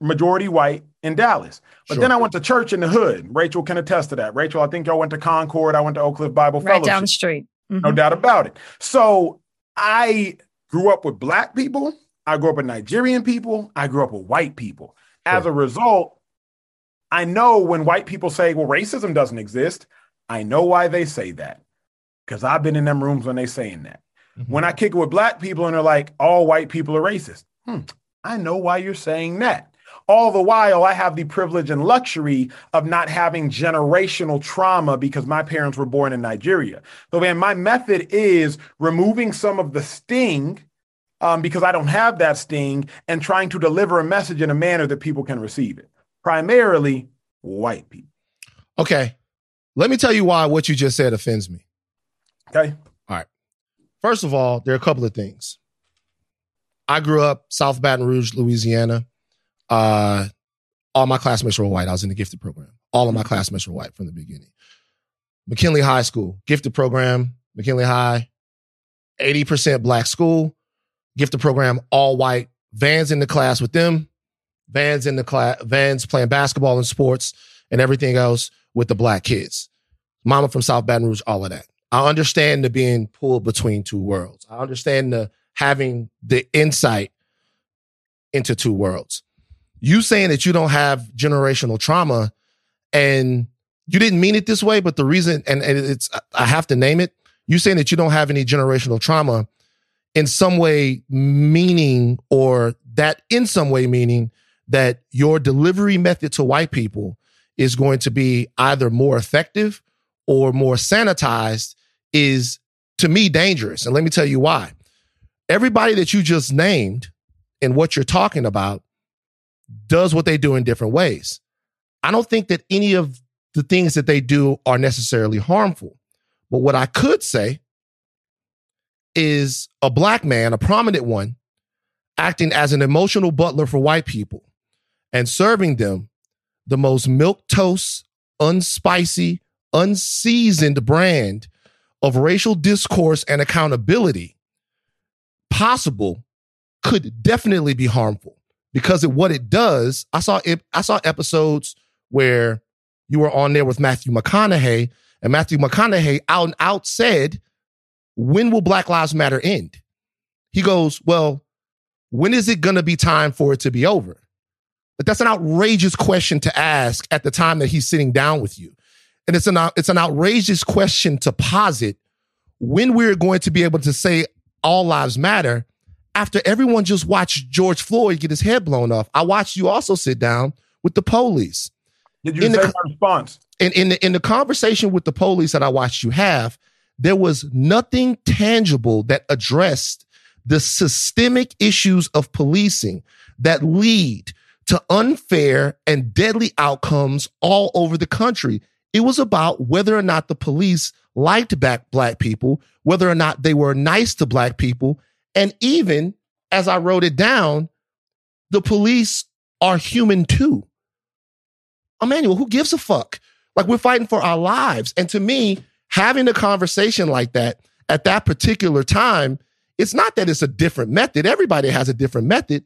majority white in Dallas. But sure. then I went to church in the hood. Rachel can attest to that. Rachel, I think y'all went to Concord. I went to Oak Cliff Bible right Fellowship. down the street. Mm-hmm. No doubt about it. So I grew up with black people. I grew up with Nigerian people. I grew up with white people. Sure. As a result, I know when white people say, well, racism doesn't exist, I know why they say that. Because I've been in them rooms when they're saying that. Mm-hmm. When I kick it with black people and they're like, all white people are racist. Hmm, I know why you're saying that. All the while, I have the privilege and luxury of not having generational trauma because my parents were born in Nigeria. So, man, my method is removing some of the sting um, because I don't have that sting and trying to deliver a message in a manner that people can receive it. Primarily white people. Okay. Let me tell you why what you just said offends me. Okay. All right. First of all, there are a couple of things. I grew up South Baton Rouge, Louisiana. Uh, all my classmates were white. I was in the gifted program. All of my classmates were white from the beginning. McKinley High School, gifted program, McKinley High, 80% black school, gifted program, all white, Van's in the class with them, Van's in the class, Van's playing basketball and sports and everything else with the black kids. Mama from South Baton Rouge, all of that. I understand the being pulled between two worlds. I understand the having the insight into two worlds you saying that you don't have generational trauma and you didn't mean it this way, but the reason, and, and it's, I have to name it, you saying that you don't have any generational trauma in some way meaning, or that in some way meaning that your delivery method to white people is going to be either more effective or more sanitized is to me dangerous. And let me tell you why. Everybody that you just named and what you're talking about does what they do in different ways. I don't think that any of the things that they do are necessarily harmful. But what I could say is a black man, a prominent one, acting as an emotional butler for white people and serving them the most milk toast, unspicy, unseasoned brand of racial discourse and accountability possible could definitely be harmful because of what it does. I saw it, I saw episodes where you were on there with Matthew McConaughey, and Matthew McConaughey out and out said, "When will Black Lives Matter end?" He goes, "Well, when is it going to be time for it to be over?" But that's an outrageous question to ask at the time that he's sitting down with you, and it's an it's an outrageous question to posit when we're going to be able to say all lives matter after everyone just watched George Floyd get his head blown off, I watched you also sit down with the police. Did you in say the, response? In, in the in the conversation with the police that I watched you have, there was nothing tangible that addressed the systemic issues of policing that lead to unfair and deadly outcomes all over the country. It was about whether or not the police liked back black people, whether or not they were nice to black people, and even as I wrote it down, the police are human too. Emmanuel, who gives a fuck? Like we're fighting for our lives. And to me, having a conversation like that at that particular time, it's not that it's a different method. Everybody has a different method.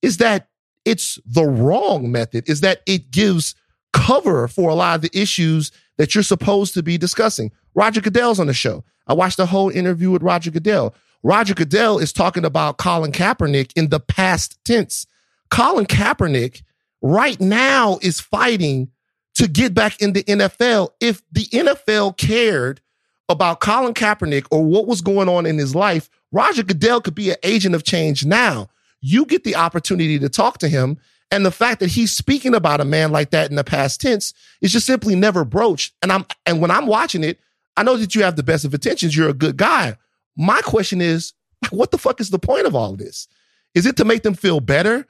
Is that it's the wrong method, is that it gives cover for a lot of the issues that you're supposed to be discussing. Roger Goodell's on the show. I watched the whole interview with Roger Goodell. Roger Goodell is talking about Colin Kaepernick in the past tense. Colin Kaepernick right now is fighting to get back in the NFL. If the NFL cared about Colin Kaepernick or what was going on in his life, Roger Goodell could be an agent of change now. You get the opportunity to talk to him. And the fact that he's speaking about a man like that in the past tense is just simply never broached. And I'm and when I'm watching it, I know that you have the best of intentions. You're a good guy. My question is, what the fuck is the point of all of this? Is it to make them feel better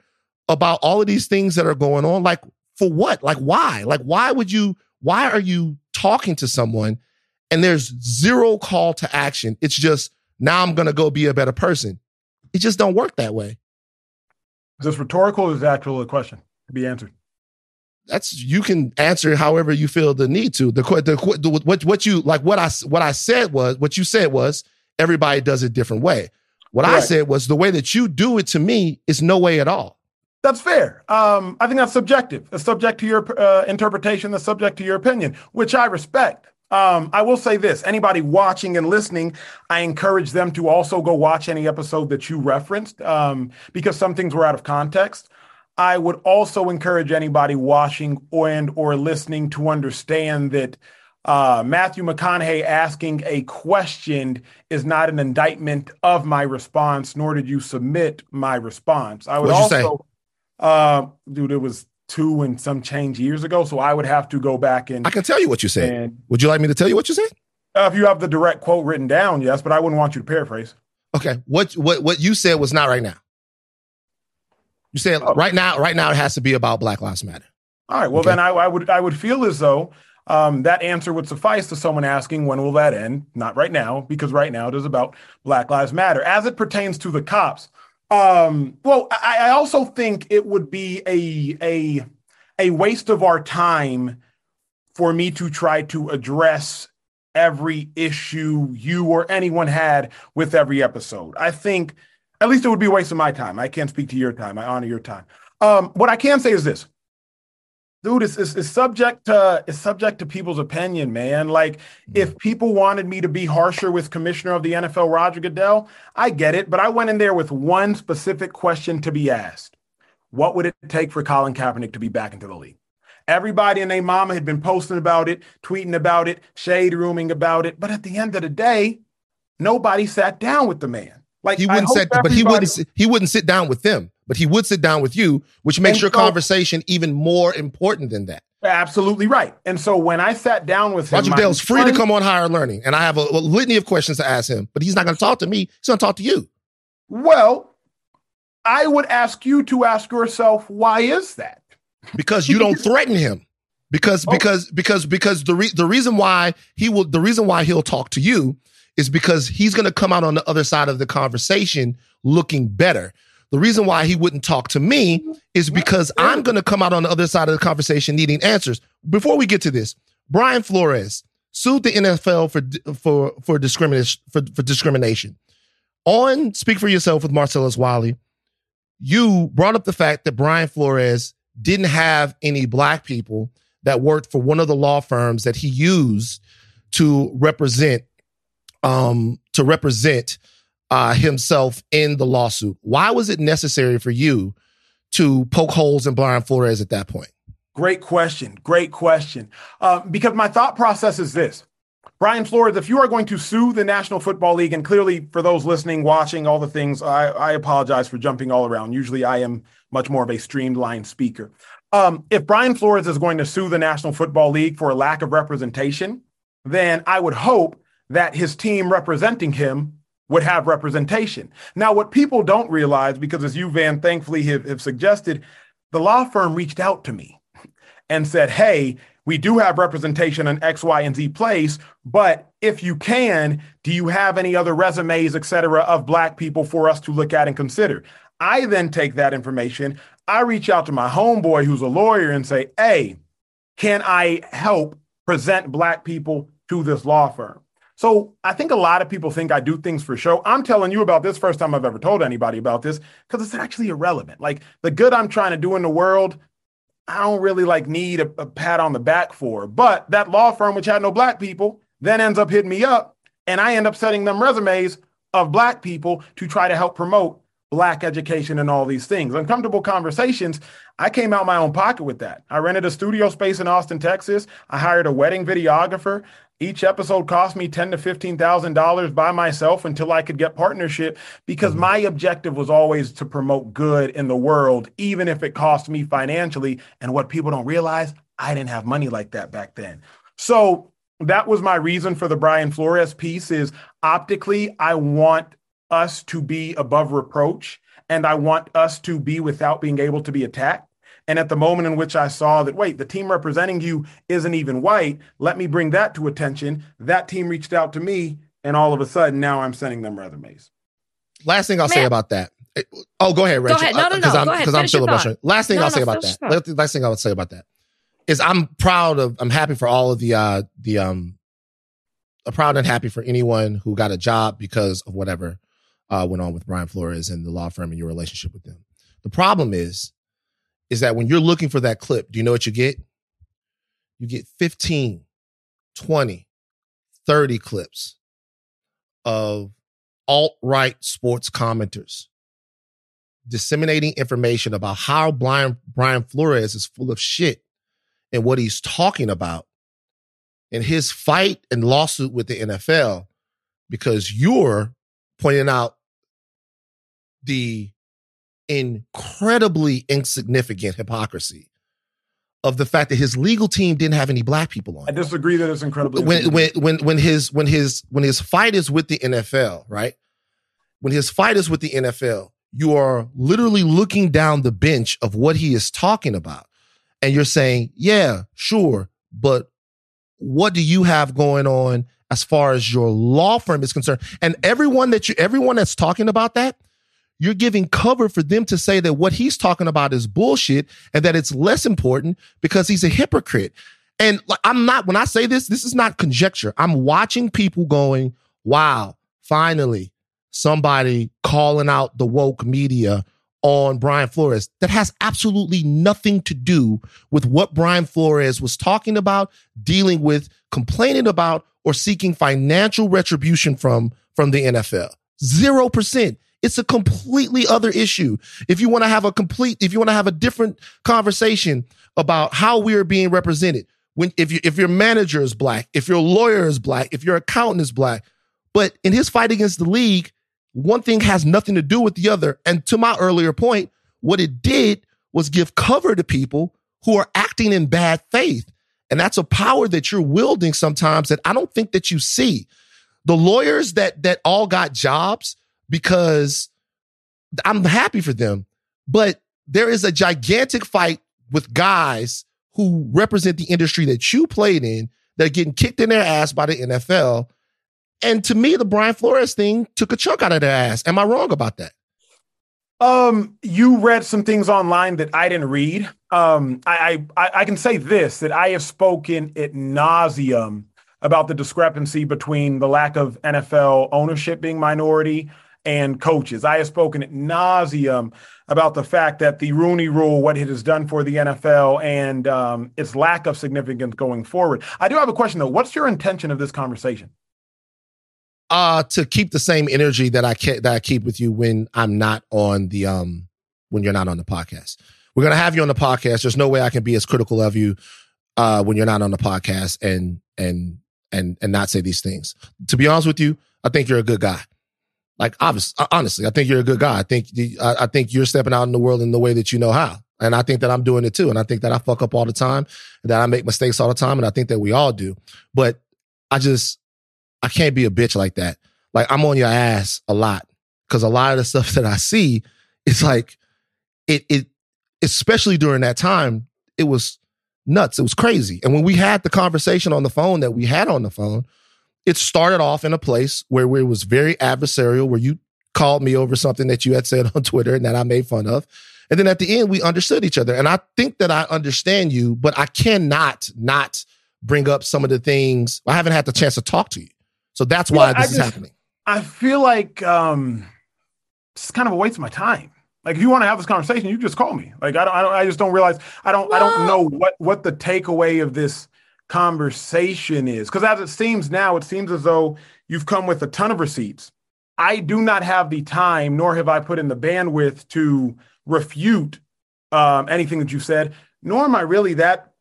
about all of these things that are going on? Like, for what? Like, why? Like, why would you, why are you talking to someone and there's zero call to action? It's just, now I'm going to go be a better person. It just don't work that way. Is this rhetorical or is that actually a question to be answered? That's you can answer however you feel the need to. The, the, the what what you like what I what I said was what you said was everybody does it different way. What. I said was the way that you do it to me is no way at all. That's fair. Um, I think that's subjective. It's subject to your uh, interpretation. That's subject to your opinion, which I respect. Um, I will say this anybody watching and listening, I encourage them to also go watch any episode that you referenced um, because some things were out of context. I would also encourage anybody watching and or listening to understand that uh, Matthew McConaughey asking a question is not an indictment of my response, nor did you submit my response. I would also, uh, dude, it was two and some change years ago, so I would have to go back and. I can tell you what you said. and Would you like me to tell you what you said? uh, if you have the direct quote written down, yes, but I wouldn't want you to paraphrase. Okay. What what what you said was not right now. You said Oh. right now, right now it has to be about Black Lives Matter. All right. Well, Okay. then I, I would I would feel as though um, that answer would suffice to someone asking when will that end? Not right now, because right now it is about Black Lives Matter as it pertains to the cops. Um, well, I, I also think it would be a a a waste of our time for me to try to address every issue you or anyone had with every episode. I think at least it would be a waste of my time. I can't speak to your time. I honor your time. Um, what I can say is this dude it's, it's, it's subject to it's subject to people's opinion man. Like hmm. if people wanted me to be harsher with commissioner of the nfl roger goodell i get it but i went in there with one specific question to be asked. What would it take for colin kaepernick to be back into the league? Everybody and their mama had been posting about it tweeting about it shade rooming about it but at the end of the day nobody sat down with the man. Like He wouldn't sit, but he wouldn't. He wouldn't sit down with them, but he would sit down with you, which makes And your so- conversation even more important than that. absolutely right and so when i sat down with him Roger Dale's free to come on higher learning, and I have a, a litany of questions to ask him, but he's not going to talk to me. He's going to talk to you. Well, I would ask you to ask yourself, why is that? because you don't threaten him because Oh. because because because the re- the reason why he will the reason why he'll talk to you is because he's going to come out on the other side of the conversation looking better the reason why he wouldn't talk to me is because i'm going to come out on the other side of the conversation needing answers. Before we get to this brian flores sued the nfl for for for discrimination for, for discrimination. On speak for yourself with marcellus wiley you brought up the fact that brian flores didn't have any black people that worked for one of the law firms that he used to represent um to represent uh himself in the lawsuit why was it necessary for you to poke holes in Brian Flores at that point Great question. Great question. Uh, because my thought process is this Brian Flores, if you are going to sue the National Football League, and clearly for those listening, watching, all the things, I, I apologize for jumping all around. Usually I am much more of a streamlined speaker. Um, if Brian Flores is going to sue the National Football League for a lack of representation, then I would hope that his team representing him would have representation. Now, what people don't realize, because as you, Van, thankfully have, have suggested, the law firm reached out to me and said, Hey, we do have representation in X, Y, and Z place, but if you can, do you have any other resumes, et cetera, of Black people for us to look at and consider? I then take that information, I reach out to my homeboy who's a lawyer and say, Hey, can I help present Black people to this law firm? So I think a lot of people think I do things for show. I'm telling you about this first time I've ever told anybody about this because it's actually irrelevant. Like the good I'm trying to do in the world, I don't really like need a, a pat on the back for. But that law firm, which had no black people, then ends up hitting me up, and I end up sending them resumes of black people to try to help promote black education and all these things. Uncomfortable conversations. I came out my own pocket with that. I rented a studio space in Austin, Texas. I hired a wedding videographer. Each episode cost me ten to fifteen thousand dollars by myself until I could get partnership because mm-hmm. my objective was always to promote good in the world, even if it cost me financially. And what people don't realize, I didn't have money like that back then. So that was my reason for the Brian Flores piece is optically, I want us to be above reproach and I want us to be without being able to be attacked. And at the moment in which I saw that, wait, the team representing you isn't even white, let me bring that to attention. That team reached out to me, and all of a sudden now I'm sending them resumes. last thing I'll say about that oh go ahead Rachel ahead. No, no, no. because I'm, Go ahead. because I'm filibustering last thing No, I'll no, say about finish that your thought. last thing I'll say about that is I'm proud of I'm happy for all of the uh the um I'm proud and happy for anyone who got a job because of whatever uh went on with Brian Flores and the law firm and your relationship with them. The problem is is that when you're looking for that clip, do you know what you get? You get 15, 20, 30 clips of alt-right sports commenters disseminating information about how Brian, Brian Flores is full of shit and what he's talking about in his fight and lawsuit with the NFL because you're pointing out the incredibly insignificant hypocrisy of the fact that his legal team didn't have any black people on. I disagree that it's incredibly when when when when his when his when his fight is with the NFL, right? When his fight is with the NFL, you are literally looking down the bench of what he is talking about. And you're saying, yeah, sure, but what do you have going on as far as your law firm is concerned? And everyone that you everyone that's talking about that, you're giving cover for them to say that what he's talking about is bullshit and that it's less important because he's a hypocrite. And I'm not, when I say this, this is not conjecture. I'm watching people going, wow, finally, somebody calling out the woke media on Brian Flores that has absolutely nothing to do with what Brian Flores was talking about, dealing with, complaining about, or seeking financial retribution from from the NFL. Zero percent. It's a completely other issue. If you want to have a complete, if you want to have a different conversation about how we are being represented, when if you if your manager is black, if your lawyer is black, if your accountant is black, but in his fight against the league, one thing has nothing to do with the other. And to my earlier point, what it did was give cover to people who are acting in bad faith. And that's a power that you're wielding sometimes that I don't think that you see. The lawyers that that all got jobs because I'm happy for them. But there is a gigantic fight with guys who represent the industry that you played in that are getting kicked in their ass by the NFL. And to me, the Brian Flores thing took a chunk out of their ass. Am I wrong about that? Um, you read some things online that I didn't read. Um, I, I I can say this that I have spoken at nauseum about the discrepancy between the lack of NFL ownership being minority and coaches. I have spoken at nauseum about the fact that the Rooney Rule, what it has done for the NFL, and um, its lack of significance going forward. I do have a question though. What's your intention of this conversation? Uh to keep the same energy that I that I keep with you when I'm not on the um when you're not on the podcast. We're gonna have you on the podcast. There's no way I can be as critical of you uh when you're not on the podcast and and and and not say these things. To be honest with you, I think you're a good guy. Like, obviously, uh, honestly, I think you're a good guy. I think I, I think you're stepping out in the world in the way that you know how, and I think that I'm doing it too. And I think that I fuck up all the time, and that I make mistakes all the time, and I think that we all do. But I just I can't be a bitch like that. Like I'm on your ass a lot because a lot of the stuff that I see, it's like it it especially during that time, it was nuts. It was crazy. And when we had the conversation on the phone that we had on the phone, it started off in a place where, where it was very adversarial, where you called me over something that you had said on Twitter and that I made fun of. And then at the end, we understood each other. And I think that I understand you, but I cannot not bring up some of the things. I haven't had the chance to talk to you. So that's why yeah, this just, is happening. I feel like um, it's kind of a waste of my time. Like if you want to have this conversation, you just call me. Like I don't, I don't, I just don't realize. I don't, I don't know what what the takeaway of this conversation is. Because as it seems now, it seems as though you've come with a ton of receipts. I do not have the time, nor have I put in the bandwidth to refute um, anything that you said, nor am I really that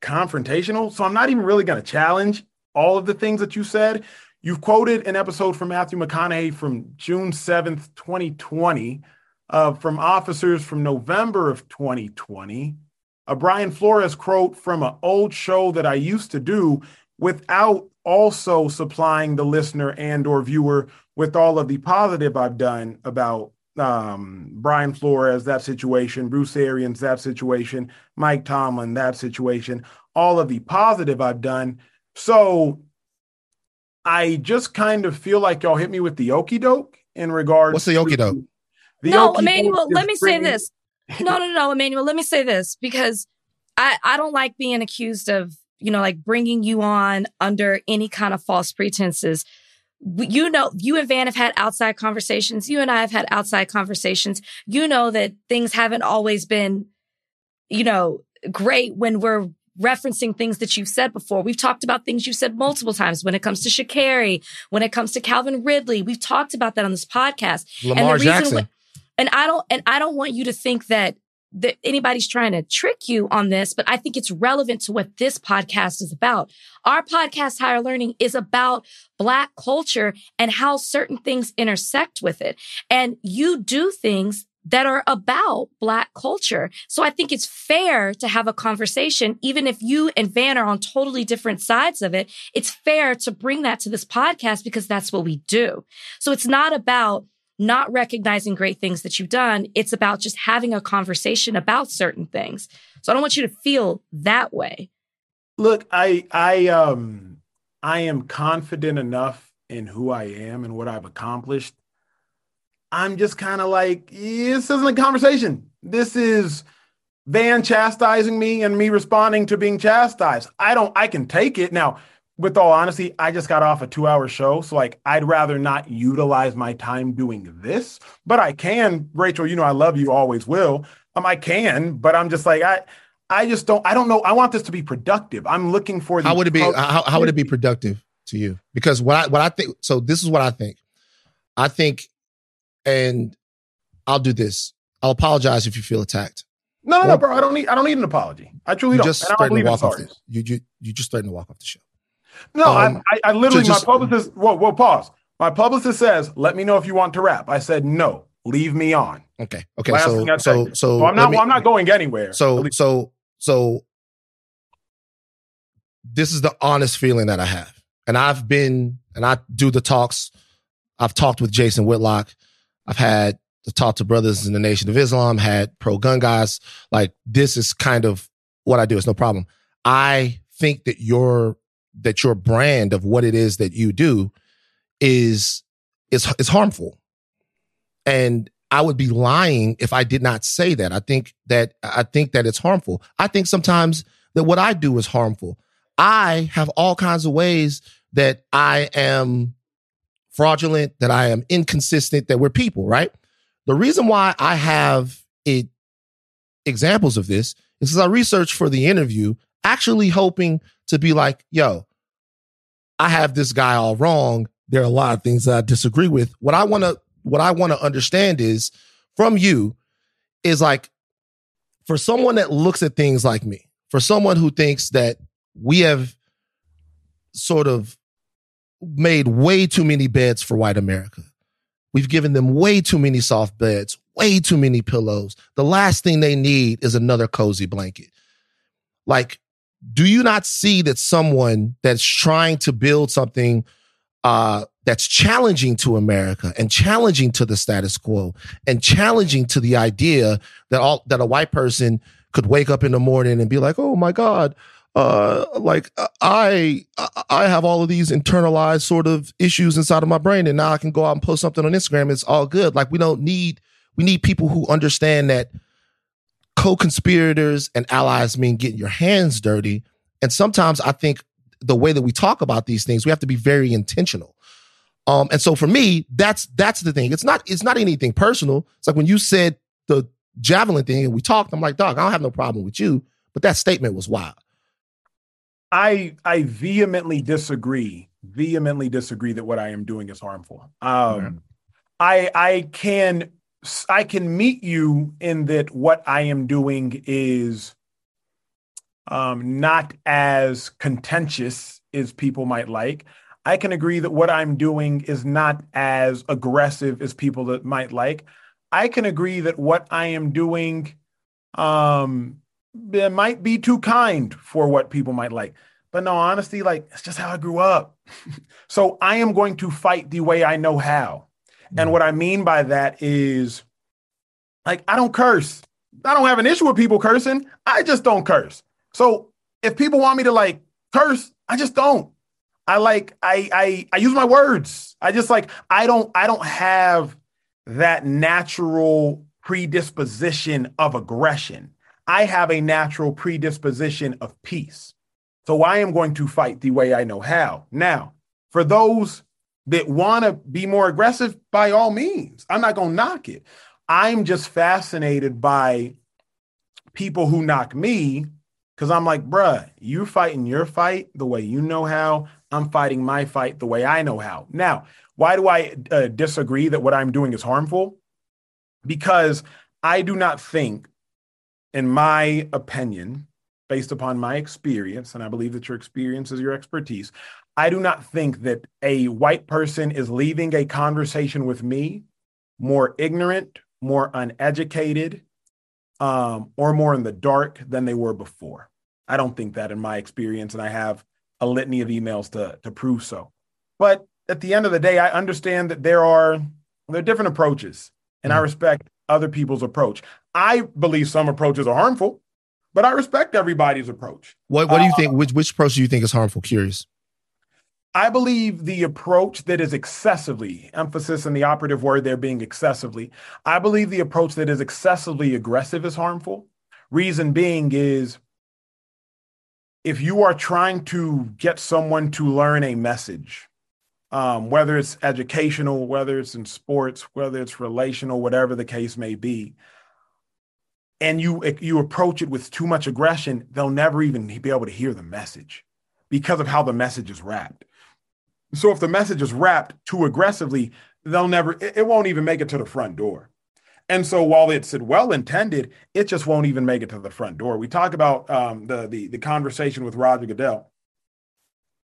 confrontational. So I'm not even really going to challenge all of the things that you said. You've quoted an episode from Matthew McConaughey from June 7th, 2020, uh, from officers from November of 2020 a Brian Flores quote from an old show that I used to do without also supplying the listener and or viewer with all of the positive I've done about um, Brian Flores, that situation, Bruce Arians, that situation, Mike Tomlin, that situation, all of the positive I've done. So I just kind of feel like y'all hit me with the okey doke in regards. What's the okey doke? No, Emmanuel, let me say this no, no, no, Emmanuel. Let me say this because I I don't like being accused of you know like bringing you on under any kind of false pretenses. You know, you and Van have had outside conversations. You and I have had outside conversations. You know that things haven't always been, you know, great when we're referencing things that you've said before. We've talked about things you've said multiple times when it comes to Sha'Carri, when it comes to Calvin Ridley. We've talked about that on this podcast. Lamar Jackson. And I don't and I don't want you to think that that anybody's trying to trick you on this, but I think it's relevant to what this podcast is about. Our podcast, Higher Learning, is about Black culture and how certain things intersect with it. And you do things that are about Black culture. So I think it's fair to have a conversation, even if you and Van are on totally different sides of it. It's fair to bring that to this podcast because that's what we do. So it's not about not recognizing great things that you've done. It's about just having a conversation about certain things. So I don't want you to feel that way. Look, I I um I am confident enough in who I am and what I've accomplished. I'm just kind of like, this isn't a conversation. This is Van chastising me and me responding to being chastised. I don't, I can take it. Now, with all honesty, I just got off a two hour show. So, like, I'd rather not utilize my time doing this, but I can. Rachel, you know, I love you, always will. Um, I can, but I'm just like, I, I just don't, I don't know. I want this to be productive. I'm looking for the. How would it be? How, how would it be productive to you? Because what I, what I think, so this is what I think. I think, and I'll do this. I'll apologize if you feel attacked. No, no, no, bro. I don't need. I don't need an apology. I truly don't. just And I don't threatened to walk off. The, you, you you just threatened to walk off the show. No, Um, I, I, I literally, just- my publicist, whoa, whoa, pause. My publicist says, let me know if you want to wrap. I said, no, leave me on. Okay. Okay. Last so so so So I'm not, me- well, I'm not going anywhere. So so so this is the honest feeling that I have. And I've been and I do the talks. I've talked with Jason Whitlock. I've had to talk to brothers in the Nation of Islam, had pro gun guys. Like this is kind of what I do. It's no problem. I think that your that your brand of what it is that you do is is is harmful. And I would be lying if I did not say that. I think that I think that it's harmful. I think sometimes that what I do is harmful. I have all kinds of ways that I am fraudulent, that I am inconsistent, that we're people, right? The reason why I have it examples of this is because I researched for the interview, actually hoping to be like, yo, I have this guy all wrong. There are a lot of things that I disagree with. What I want to what I want to understand is from you is like for someone that looks at things like me, for someone who thinks that we have sort of made way too many beds for white America. We've given them way too many soft beds, way too many pillows. The last thing they need is another cozy blanket. Like, do you not see that someone that's trying to build something uh, that's challenging to America and challenging to the status quo and challenging to the idea that all that a white person could wake up in the morning and be like, "Oh my God, uh, like uh, I I have all of these internalized sort of issues inside of my brain, and now I can go out and post something on Instagram. It's all good. Like we don't need we need people who understand that co-conspirators and allies mean getting your hands dirty. And sometimes I think the way that we talk about these things, we have to be very intentional. Um, and so for me, that's that's the thing. It's not it's not anything personal. It's like when you said the javelin thing and we talked, I'm like, dog, I don't have no problem with you, but that statement was wild. I I vehemently disagree. Vehemently disagree that what I am doing is harmful. Um, I I can I can meet you in that what I am doing is um, not as contentious as people might like. I can agree that what I'm doing is not as aggressive as people that might like. I can agree that what I am doing um, might be too kind for what people might like. But no, honestly, like it's just how I grew up. so I am going to fight the way I know how. And what I mean by that is like I don't curse. I don't have an issue with people cursing. I just don't curse. So if people want me to like curse, I just don't. I like I I I use my words. I just like I don't I don't have that natural predisposition of aggression. I have a natural predisposition of peace. So I am going to fight the way I know how. Now, for those that want to be more aggressive, by all means, I'm not going to knock it. I'm just fascinated by people who knock me because I'm like, bruh, you're fighting your fight the way you know how. I'm fighting my fight the way I know how. Now, why do I uh, disagree that what I'm doing is harmful? because I do not think, in my opinion, based upon my experience, and I believe that your experience is your expertise, I do not think that a white person is leaving a conversation with me more ignorant, more uneducated, um, or more in the dark than they were before. I don't think that in my experience, and I have a litany of emails to, to prove so. But at the end of the day, I understand that there are there are different approaches, and mm. I respect other people's approach. I believe some approaches are harmful, but I respect everybody's approach. What What do you uh, think? Which Which approach do you think is harmful? Curious. I believe the approach that is excessively, emphasis in the operative word there being excessively, I believe the approach that is excessively aggressive is harmful. Reason being is if you are trying to get someone to learn a message, um, whether it's educational, whether it's in sports, whether it's relational, whatever the case may be, and you you approach it with too much aggression, they'll never even be able to hear the message because of how the message is wrapped. So if the message is wrapped too aggressively, they'll never it, won't even make it to the front door. And so while it's well intended, it just won't even make it to the front door. We talk about um, the, the the conversation with Roger Goodell.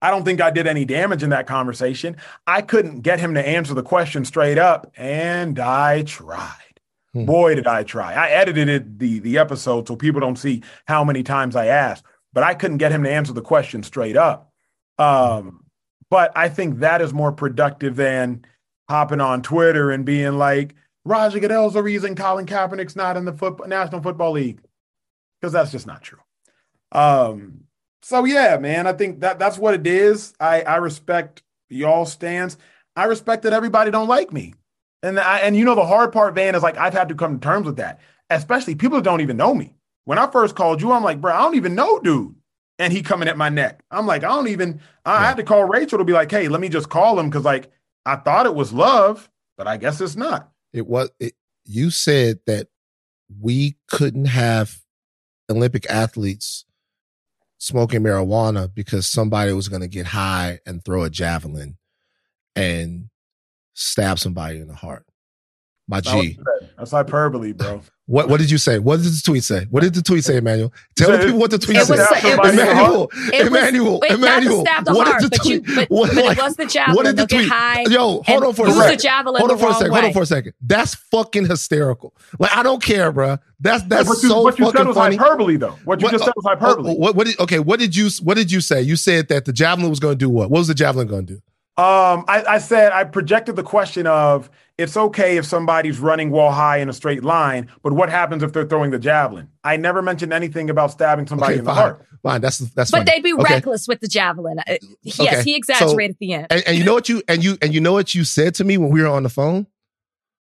I don't think I did any damage in that conversation. I couldn't get him to answer the question straight up, and I tried. Hmm. Boy, did I try. I edited it, the, the episode so people don't see how many times I asked, but I couldn't get him to answer the question straight up. Um, but I think that is more productive than hopping on Twitter and being like, Roger Goodell's the reason Colin Kaepernick's not in the foot, National Football League. Because that's just not true. Um, so yeah, man, I think that that's what it is. I I respect y'all stands. I respect that everybody don't like me. And I, and you know the hard part, Van, is like I've had to come to terms with that. Especially people that don't even know me. When I first called you, I'm like, bro, I don't even know, dude. And he coming at my neck. I'm like, I don't even. I yeah. had to call Rachel to be like, hey, let me just call him because like I thought it was love, but I guess it's not. It was. It, you said that we couldn't have Olympic athletes smoking marijuana because somebody was going to get high and throw a javelin and stab somebody in the heart. My G. That's hyperbole, bro. What What did you say? What did the tweet say? What did the tweet say, Emmanuel? Tell the people what the tweet it said. Was, Emmanuel, it Emmanuel, Emmanuel. Not the what heart, did the tweet? But, you, but, what, but like, it was the javelin. What did the tweet? High Yo, hold on for a second. Hold on for a second. Hold on for a second. That's fucking hysterical. Like I don't care, bro. That's that's what you, so what you said was funny. hyperbole, though. What you what, just said was uh, hyperbole. What, what did, okay? What did you What did you say? You said that the javelin was going to do what? What was the javelin going to do? Um, I, I, said I projected the question of it's okay if somebody's running wall high in a straight line, but what happens if they're throwing the javelin? I never mentioned anything about stabbing somebody okay, in fine, the heart. Fine, that's that's. But funny. they'd be okay. reckless with the javelin. Uh, yes, okay. he exaggerated so, at the end. And, and you know what you and you and you know what you said to me when we were on the phone.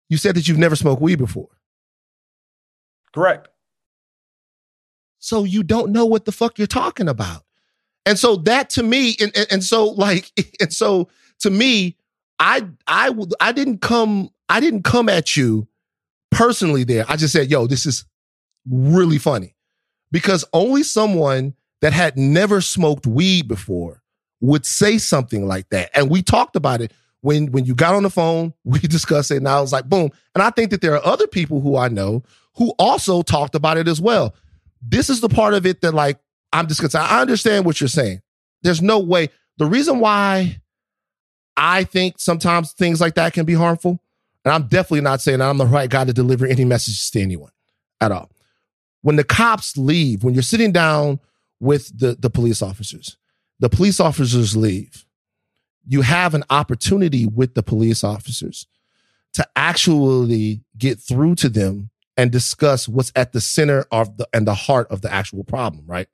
You said that you've never smoked weed before. Correct. So you don't know what the fuck you're talking about. And so that to me, and, and, and so like, and so to me, I I I didn't come I didn't come at you personally there. I just said, yo, this is really funny. Because only someone that had never smoked weed before would say something like that. And we talked about it when when you got on the phone, we discussed it, and I was like, boom. And I think that there are other people who I know who also talked about it as well. This is the part of it that like I'm just I understand what you're saying. There's no way. The reason why I think sometimes things like that can be harmful, and I'm definitely not saying I'm the right guy to deliver any messages to anyone at all. When the cops leave, when you're sitting down with the, the police officers, the police officers leave. You have an opportunity with the police officers to actually get through to them and discuss what's at the center of the and the heart of the actual problem, right?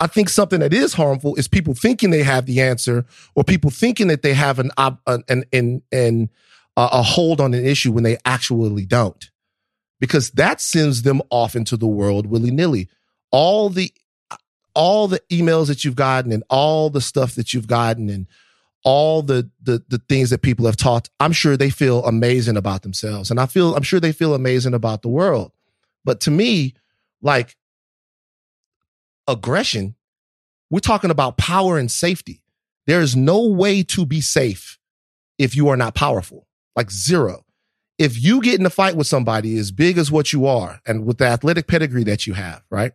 I think something that is harmful is people thinking they have the answer or people thinking that they have an an an, an a hold on an issue when they actually don't, because that sends them off into the world willy nilly. All the all the emails that you've gotten and all the stuff that you've gotten and all the the the things that people have taught, I'm sure they feel amazing about themselves, and I feel I'm sure they feel amazing about the world. But to me, like aggression, we're talking about power and safety. There is no way to be safe if you are not powerful, like zero. if you get in a fight with somebody as big as what you are and with the athletic pedigree that you have, right?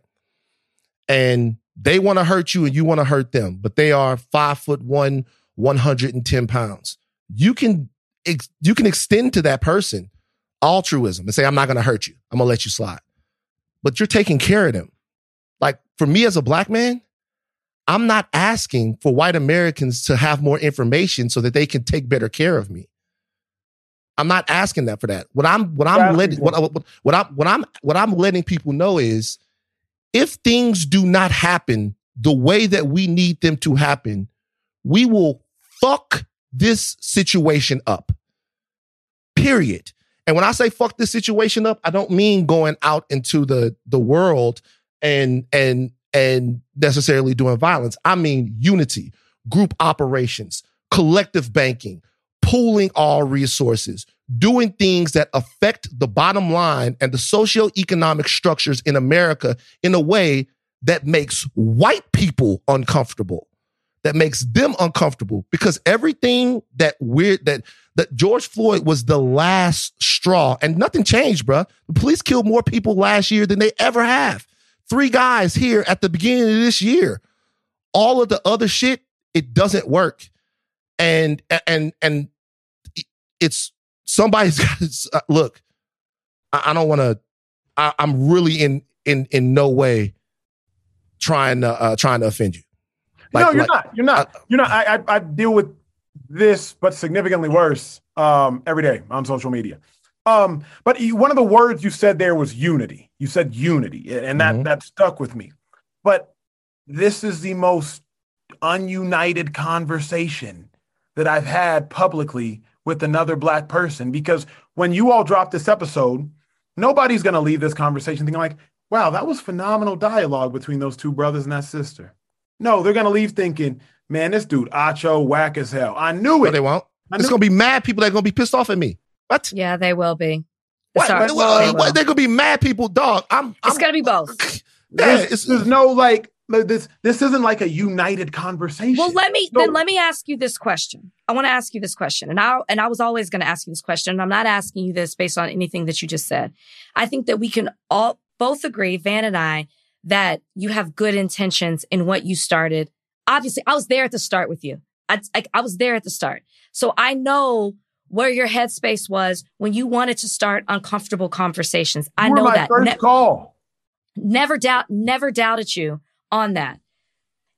And they want to hurt you and you want to hurt them, but they are five foot one, 110 pounds. You can, ex- you can extend to that person altruism and say, I'm not going to hurt you. I'm going to let you slide. But you're taking care of them. Like for me as a black man, I'm not asking for white Americans to have more information so that they can take better care of me. I'm not asking that for that. What I'm what I'm letting what, what, what I'm what I'm what I'm letting people know is if things do not happen the way that we need them to happen, we will fuck this situation up. Period. And when I say fuck this situation up, I don't mean going out into the the world and and and necessarily doing violence. I mean unity, group operations, collective banking, pooling all resources, doing things that affect the bottom line and the socioeconomic structures in America in a way that makes white people uncomfortable, that makes them uncomfortable because everything that we're that that George Floyd was the last straw and nothing changed, bro. The police killed more people last year than they ever have. Three guys here at the beginning of this year. All of the other shit, it doesn't work. And and and it's somebody's got to uh, look. I, I don't want to. I'm really in in in no way trying to uh, trying to offend you. Like, no, you're like, not. You're not. Uh, you're not. I, I, I deal with this, but significantly worse um, every day on social media. Um, but one of the words you said there was unity. You said unity, and that mm-hmm. that stuck with me. But this is the most ununited conversation that I've had publicly with another black person because when you all drop this episode, nobody's going to leave this conversation thinking like, wow, that was phenomenal dialogue between those two brothers and that sister. No, they're going to leave thinking, man, this dude, Acho, whack as hell. I knew it. No, they won't. There's going to be mad people that are going to be pissed off at me. What? Yeah, they will be. What? what, what, what they're going to be mad people, dog. I'm, I'm it's going to be both. Yeah, there's, there's no like this this isn't like a united conversation. Well, let me then let me ask you this question. I want to ask you this question. And I and I was always going to ask you this question. And I'm not asking you this based on anything that you just said. I think that we can all both agree, Van and I, that you have good intentions in what you started. Obviously, I was there at the start with you. I, I, I was there at the start. So I know where your headspace was when you wanted to start uncomfortable conversations. I know that. First ne- call. Never doubt, never doubted you on that.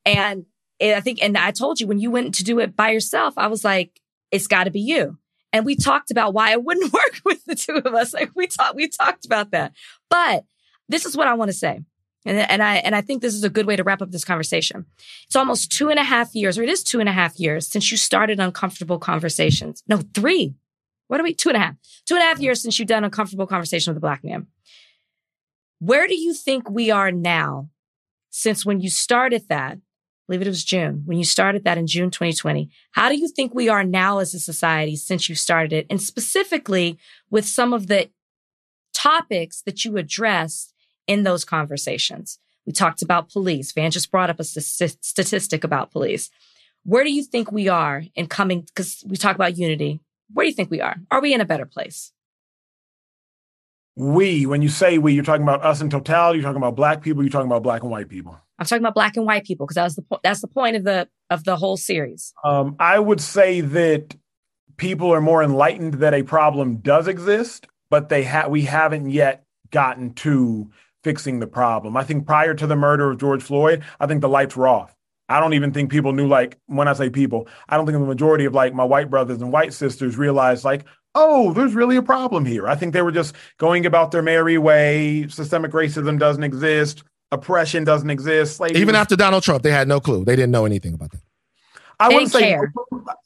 And I think, and I told you when you went to do it by yourself, I was like, it's got to be you. And we talked about why it wouldn't work with the two of us. Like we talked, we talked about that. But this is what I want to say. And, and I, and I think this is a good way to wrap up this conversation. It's almost two and a half years, or it is two and a half years since you started uncomfortable conversations. No, three. What are we? Two and a half. Two and a half years since you've done uncomfortable conversation with a black man. Where do you think we are now since when you started that, I believe it was June, when you started that in June 2020, how do you think we are now as a society since you started it? And specifically with some of the topics that you addressed in those conversations. We talked about police. Van just brought up a st- statistic about police. Where do you think we are in coming? Because we talk about unity. Where do you think we are? Are we in a better place? we, when you say we, you're talking about us in totality, you're talking about black people, you're talking about black and white people. I'm talking about black and white people because that was the po- that's the point of the of the whole series. Um, I would say that people are more enlightened that a problem does exist, but they have we haven't yet gotten to fixing the problem. I think prior to the murder of George Floyd, I think the lights were off. I don't even think people knew like when I say people, I don't think the majority of like my white brothers and white sisters realized like, oh, there's really a problem here. I think they were just going about their merry way. Systemic racism doesn't exist. Oppression doesn't exist. Slavery Even after Donald Trump, they had no clue. They didn't know anything about that. I they wouldn't say, care.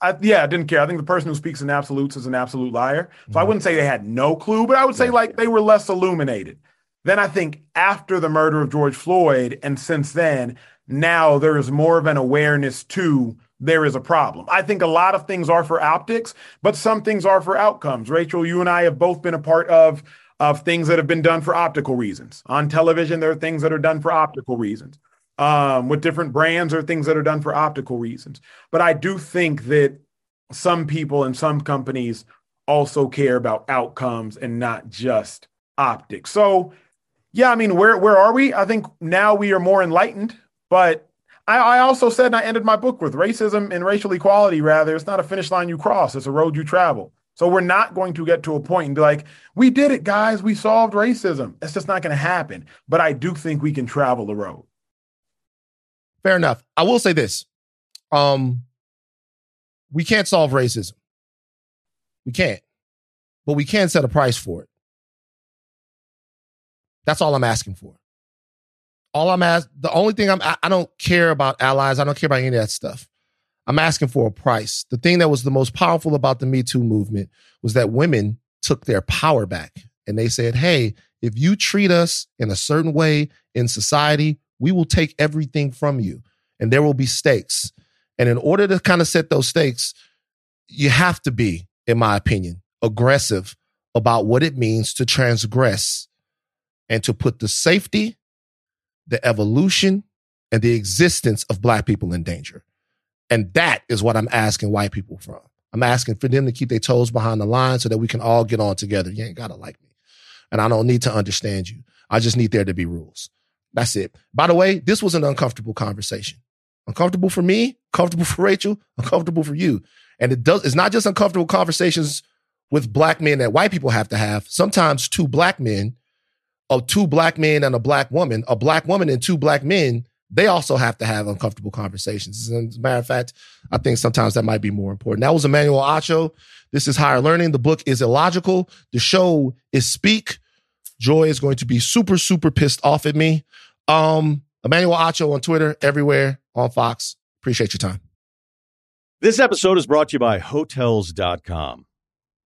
I, yeah, I didn't care. I think the person who speaks in absolutes is an absolute liar. So mm-hmm. I wouldn't say they had no clue, but I would say yeah. like they were less illuminated. Then I think after the murder of George Floyd, and since then, now there is more of an awareness to there is a problem. I think a lot of things are for optics, but some things are for outcomes. Rachel, you and I have both been a part of of things that have been done for optical reasons. On television, there are things that are done for optical reasons. Um, with different brands, or things that are done for optical reasons. But I do think that some people and some companies also care about outcomes and not just optics. So, yeah, I mean, where where are we? I think now we are more enlightened, but I, I also said, and I ended my book with racism and racial equality, rather, it's not a finish line you cross, it's a road you travel. So we're not going to get to a point and be like, we did it, guys. We solved racism. It's just not going to happen. But I do think we can travel the road. Fair enough. I will say this. Um, we can't solve racism. We can't. But we can set a price for it. That's all I'm asking for. All I'm asking, the only thing I'm, I, I don't care about allies. I don't care about any of that stuff. I'm asking for a price. The thing that was the most powerful about the Me Too movement was that women took their power back and they said, Hey, if you treat us in a certain way in society, we will take everything from you and there will be stakes. And in order to kind of set those stakes, you have to be, in my opinion, aggressive about what it means to transgress and to put the safety, the evolution, and the existence of Black people in danger. And that is what I'm asking white people from. I'm asking for them to keep their toes behind the line so that we can all get on together. You ain't got to like me. And I don't need to understand you. I just need there to be rules. That's it. By the way, this was an uncomfortable conversation. Uncomfortable for me, comfortable for Rachel, uncomfortable for you. And it does, it's not just uncomfortable conversations with black men that white people have to have. Sometimes two black men, or two black men and a black woman, a black woman and two black men, they also have to have uncomfortable conversations. As a matter of fact, I think sometimes that might be more important. That was Emmanuel Acho. This is Higher Learning. The book is Illogical. The show is Speak. Joy is going to be super, super pissed off at me. Um, Emmanuel Acho on Twitter, everywhere on Fox. Appreciate your time. This episode is brought to you by Hotels.com.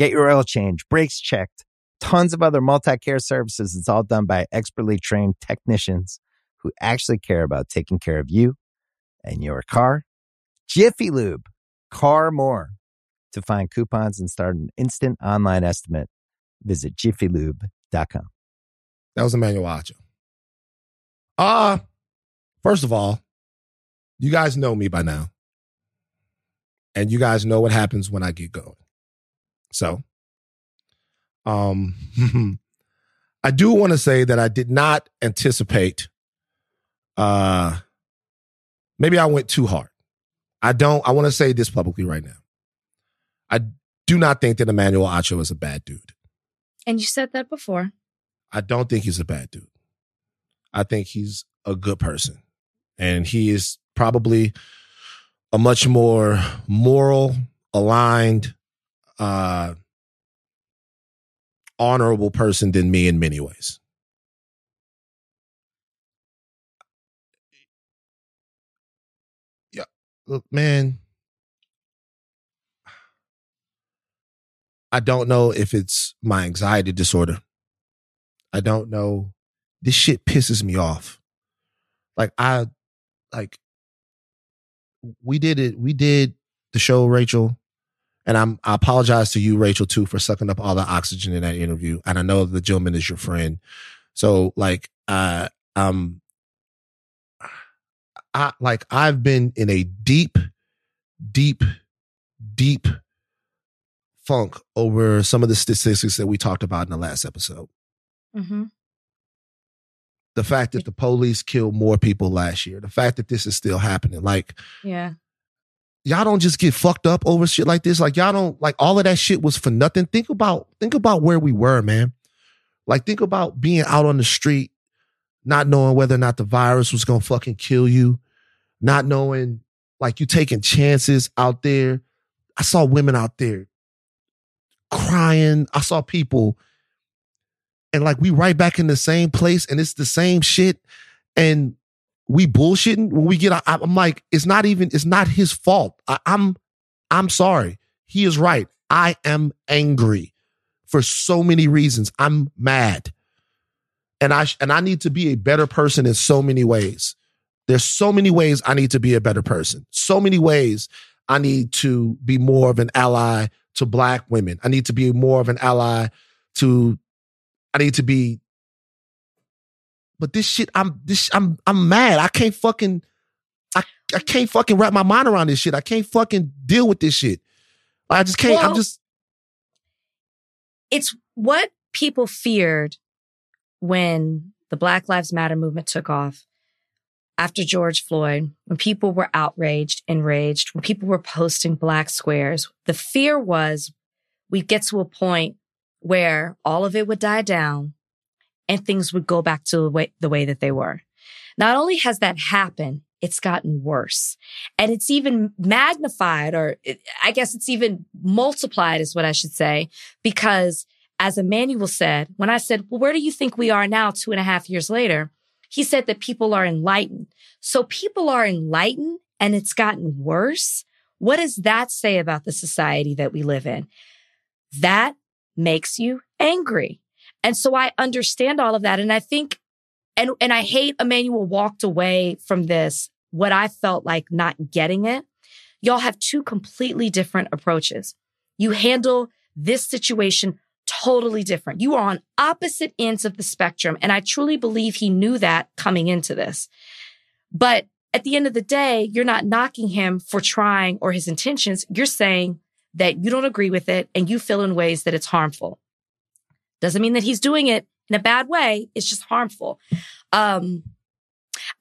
Get your oil change, brakes checked, tons of other multi care services. It's all done by expertly trained technicians who actually care about taking care of you and your car. Jiffy Lube, car more. To find coupons and start an instant online estimate, visit jiffylube.com. That was Emmanuel Acho. Uh, first of all, you guys know me by now. And you guys know what happens when I get going. So, um, I do want to say that I did not anticipate, uh, maybe I went too hard. I don't, I want to say this publicly right now. I do not think that Emmanuel Acho is a bad dude. And you said that before. I don't think he's a bad dude. I think he's a good person. And he is probably a much more moral, aligned, uh, honorable person than me in many ways. Yeah, look, man. I don't know if it's my anxiety disorder. I don't know. This shit pisses me off. Like I like we did it we did the show Rachel And I'm I apologize to you, Rachel, too, for sucking up all the oxygen in that interview. And I know the gentleman is your friend. So like uh um I like I've been in a deep, deep, deep funk over some of the statistics that we talked about in the last episode. Mm-hmm. The fact that the police killed more people last year, the fact that this is still happening. Like, Yeah. Y'all don't just get fucked up over shit like this. Like, y'all don't like all of that shit was for nothing. Think about think about where we were, man. Like, think about being out on the street, not knowing whether or not the virus was gonna fucking kill you, not knowing like you taking chances out there. I saw women out there crying. I saw people and like we right back in the same place and it's the same shit and we bullshitting when we get I, i'm like it's not even it's not his fault. I, i'm i'm sorry. He is right. I am angry for so many reasons. I'm mad. And i and i need to be a better person in so many ways. There's so many ways i need to be a better person. So many ways i need to be more of an ally to black women. I need to be more of an ally to I need to be. But this shit, I'm this, I'm, I'm mad. I can't fucking, I, I can't fucking wrap my mind around this shit. I can't fucking deal with this shit. I just can't. I'm just. It's what people feared when the Black Lives Matter movement took off after George Floyd, when people were outraged, enraged, when people were posting black squares. The fear was we'd get to a point where all of it would die down and things would go back to the way, the way that they were. Not only has that happened, it's gotten worse. And it's even magnified, or it, I guess it's even multiplied, is what I should say, because as Emmanuel said, when I said, well, where do you think we are now, two and a half years later? He said that people are enlightened. So people are enlightened and it's gotten worse. What does that say about the society that we live in? That makes you angry. And so I understand all of that. And I think, and, and I hate Emmanuel walked away from this, what I felt like not getting it. Y'all have two completely different approaches. You handle this situation totally different. You are on opposite ends of the spectrum. And I truly believe he knew that coming into this. But at the end of the day, you're not knocking him for trying or his intentions. You're saying that you don't agree with it and you feel in ways that it's harmful. Doesn't mean that he's doing it in a bad way. It's just harmful. Um,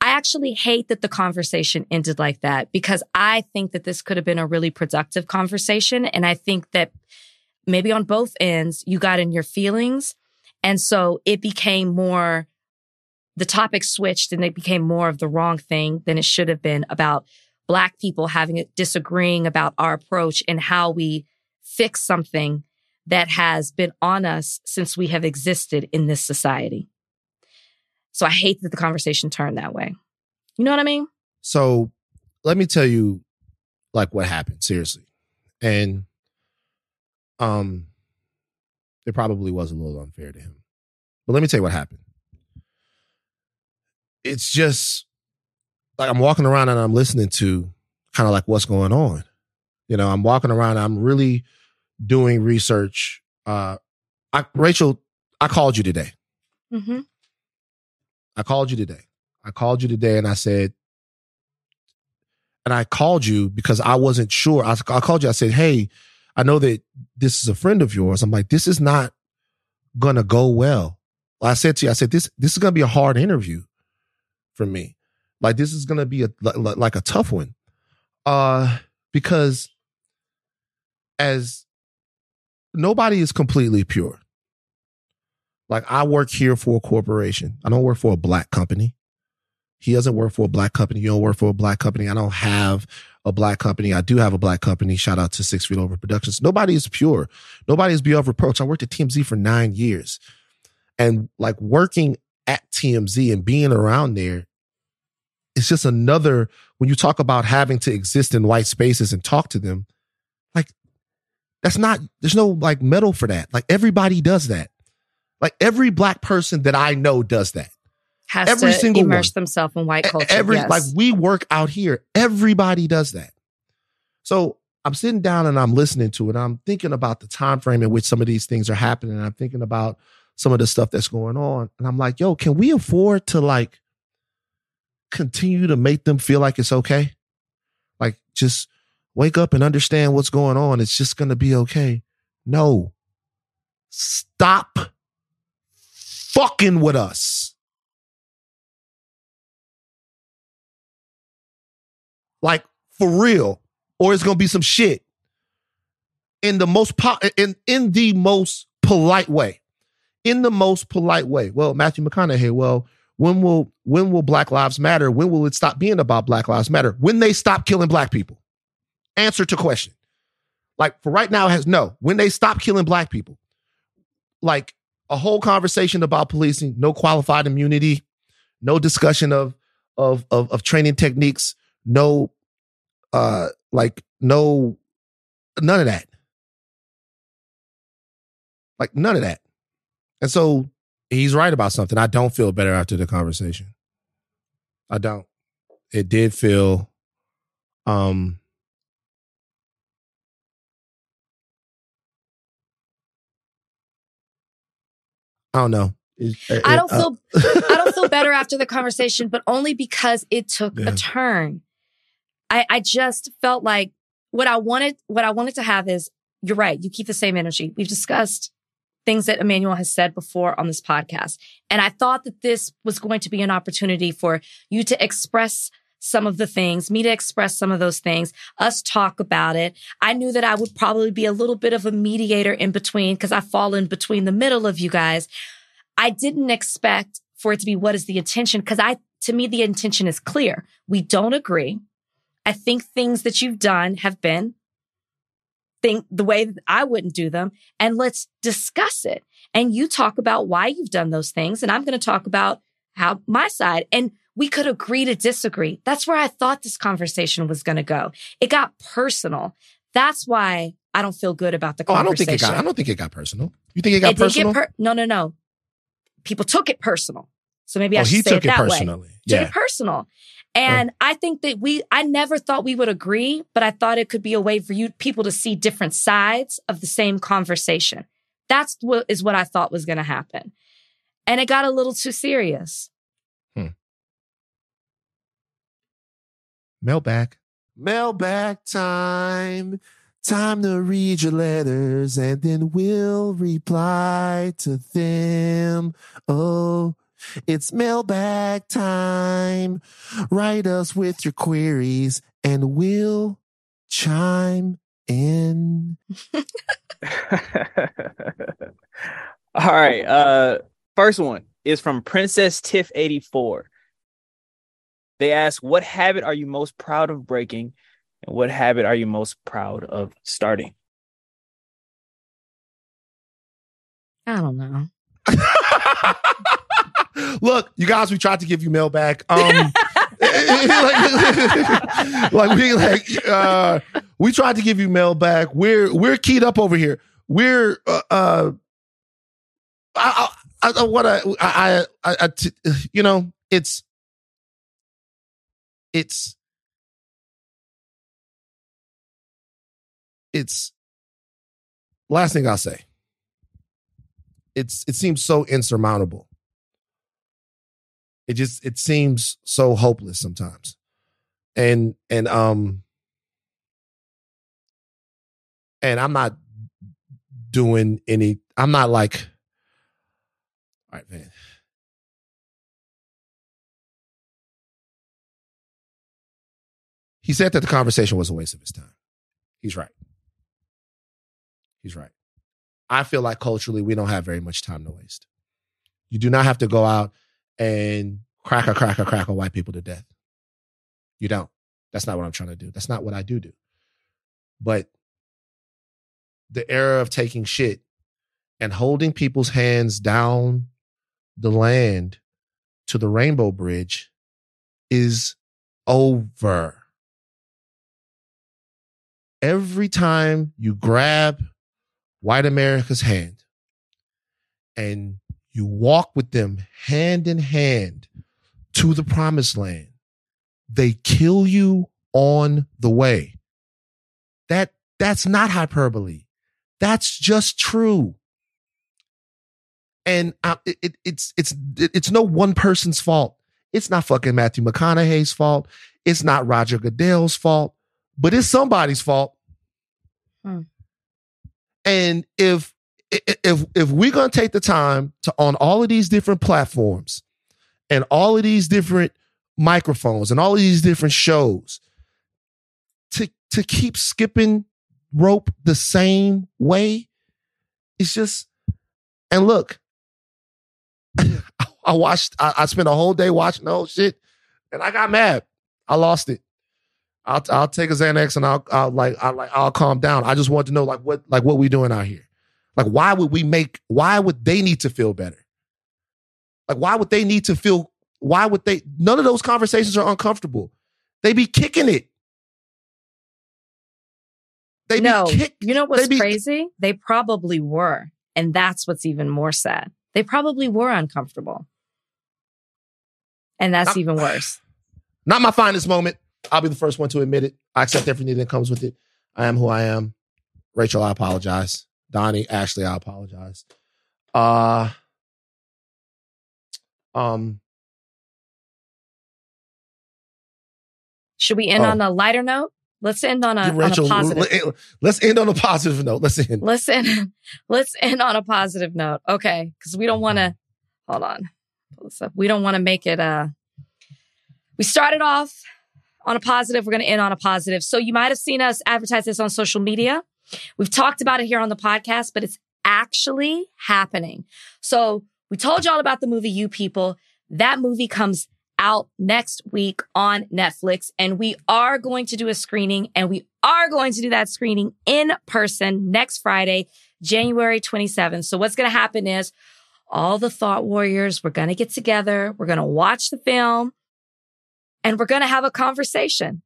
I actually hate that the conversation ended like that because I think that this could have been a really productive conversation. And I think that maybe on both ends, you got in your feelings. And so it became more, the topic switched and it became more of the wrong thing than it should have been about Black people having disagreeing about our approach and how we fix something that has been on us since we have existed in this society. So I hate that the conversation turned that way. You know what I mean? So let me tell you, like what happened seriously, and um, it probably was a little unfair to him. But let me tell you what happened. It's just like I'm walking around and I'm listening to kind of like what's going on. You know, I'm walking around. I'm really doing research. Uh, I, Rachel, I called you today. Mm-hmm. I called you today. I called you today and I said, and I called you because I wasn't sure. I, I called you. I said, Hey, I know that this is a friend of yours. I'm like, this is not going to go well. I said to you, I said, this, this is going to be a hard interview for me. Like, this is going to be a, like, like a tough one. Uh, because as nobody is completely pure. Like I work here for a corporation. I don't work for a black company. He doesn't work for a black company. You don't work for a black company. I don't have a black company. I do have a black company. Shout out to Six Feet Over Productions. Nobody is pure. Nobody is beyond reproach. I worked at TMZ for nine years. And like working at TMZ and being around there, it's just another, when you talk about having to exist in white spaces and talk to them, that's not, there's no like medal for that. Like everybody does that. Like every black person that I know does that. Has Every to single immerse one. themselves in white culture. Every yes. like we work out here, everybody does that. So I'm sitting down and I'm listening to it. I'm thinking about the time frame in which some of these things are happening. And I'm thinking about some of the stuff that's going on. And I'm like, yo, can we afford to like continue to make them feel like it's okay? Like just wake up and understand what's going on. It's just going to be okay. No. Stop fucking with us. Like for real. Or it's going to be some shit in the most po- in in the most polite way. In the most polite way. Well, Matthew McConaughey, well, when will when will Black Lives Matter? When will it stop being about Black Lives Matter? When they stop killing black people. Answer to question. Like for right now, has no. When they stop killing black people, like a whole conversation about policing, no qualified immunity, no discussion of of of, of training techniques, no uh like no none of that. Like none of that. And so he's right about something. I don't feel better after the conversation. I don't. It did feel um I don't know. It- it- I don't uh, feel I don't feel better after the conversation, but only because it took Yeah. a turn. I, I just felt like what I wanted what I wanted to have is you're right, you keep the same energy. We've discussed things that Emmanuel has said before on this podcast. And I thought that this was going to be an opportunity for you to express some of the things, me to express some of those things, us talk about it. I knew that I would probably be a little bit of a mediator in between because I fall in between the middle of you guys. I didn't expect for it to be what is the intention because I, to me, the intention is clear. We don't agree. I think things that you've done have been think the way that I wouldn't do them and let's discuss it. And you talk about why you've done those things and I'm going to talk about how my side and we could agree to disagree. That's where I thought this conversation was going to go. It got personal. That's why I don't feel good about the Oh, I don't conversation. think it got I don't think it got personal. You think it got It personal? get per- no, no, no. People took it personal. So maybe I oh, should he say took it it that way personally. took it personal. Uh. And I think that we, I never thought we would agree, but I thought it could be a way for you people to see different sides of the same conversation. That's what is what I thought was going to happen. And it got a little too serious. Mailbag. Mailbag time. Time to read your letters and then we'll reply to them. Oh, it's mailbag time. Write us with your queries and we'll chime in. All right. Uh first one is from Princess Tiff 84. They ask, what habit are you most proud of breaking? And what habit are you most proud of starting? I don't know. Look, you guys, we tried to give you mailbag. Um, like, like we like uh, we tried to give you mailbag. We're we're keyed up over here. We're uh, uh I I, I want to I, I, I t- you know it's it's it's last thing I'll say. It's it seems so insurmountable. It just it seems so hopeless sometimes. And and um and I'm not doing any I'm not like all right, man. He said that the conversation was a waste of his time. He's right. He's right. I feel like culturally we don't have very much time to waste. You do not have to go out and crack a crack a crack a white people to death. You don't. That's not what I'm trying to do. That's not what I do do. But the era of taking shit and holding people's hands down the land to the Rainbow Bridge is over. Every time you grab white America's hand and you walk with them hand in hand to the promised land, they kill you on the way. That That's not hyperbole. That's just true. And uh, it, it, it's it's it's no one person's fault. It's not fucking Matthew McConaughey's fault. It's not Roger Goodell's fault, but it's somebody's fault. Hmm. And if if if we're gonna take the time to on all of these different platforms and all of these different microphones and all of these different shows to to keep skipping rope the same way, it's just and look, I watched I, I spent a whole day watching the whole shit and I got mad. I lost it. I'll I'll take a Xanax and I'll I'll like I'll like I'll calm down. I just want to know like what like what we doing out here. Like why would we make why would they need to feel better? Like why would they need to feel why would they none of those conversations are uncomfortable. They be kicking it. They no, be kick, you know what's be, crazy? They probably were. And that's what's even more sad. They probably were uncomfortable. And that's I'm, even worse. Not my finest moment. I'll be the first one to admit it. I accept everything that comes with it. I am who I am. Rachel, I apologize. Donnie, Ashleigh, I apologize. Uh um Should we end Oh. on a lighter note? Let's end on a, on a positive. let's end on a positive note. Let's end. Let's end. Let's end on a positive note. Okay, because we don't want to. Hold on. Pull this up. We don't want to make it. Uh, we started off on a positive. We're going to end on a positive. So you might have seen us advertise this on social media. We've talked about it here on the podcast, but it's actually happening. So we told y'all about the movie You People. That movie comes out next week on Netflix. And we are going to do a screening and we are going to do that screening in person next Friday, January 27th. So what's going to happen is all the thought warriors, we're going to get together. We're going to watch the film and we're going to have a conversation.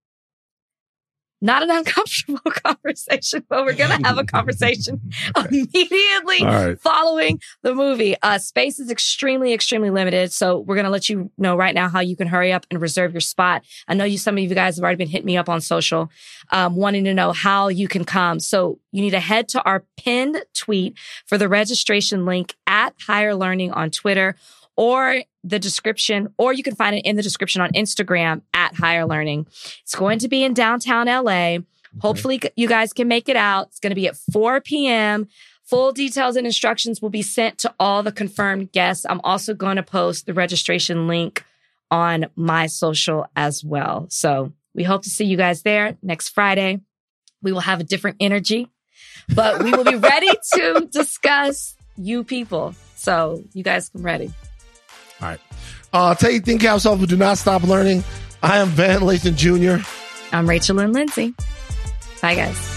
Not an uncomfortable conversation, but we're going to have a conversation immediately All right. following the movie. Uh, space is extremely, extremely limited. So we're going to let you know right now how you can hurry up and reserve your spot. I know you, some of you guys have already been hitting me up on social, um, wanting to know how you can come. So you need to head to our pinned tweet for the registration link at higher learning on Twitter or the description, or you can find it in the description on Instagram at higher learning. It's going to be in downtown LA. Hopefully you guys can make it out. It's going to be at 4 p.m. Full details and instructions will be sent to all the confirmed guests. I'm also going to post the registration link on my social as well. So we hope to see you guys there next Friday. We will have a different energy, but we will be ready to discuss you people. So you guys come ready. All right. Uh, take think off, but do not stop learning. I am Van Lathan Jr. I'm Rachel and Lindsay. Bye, guys.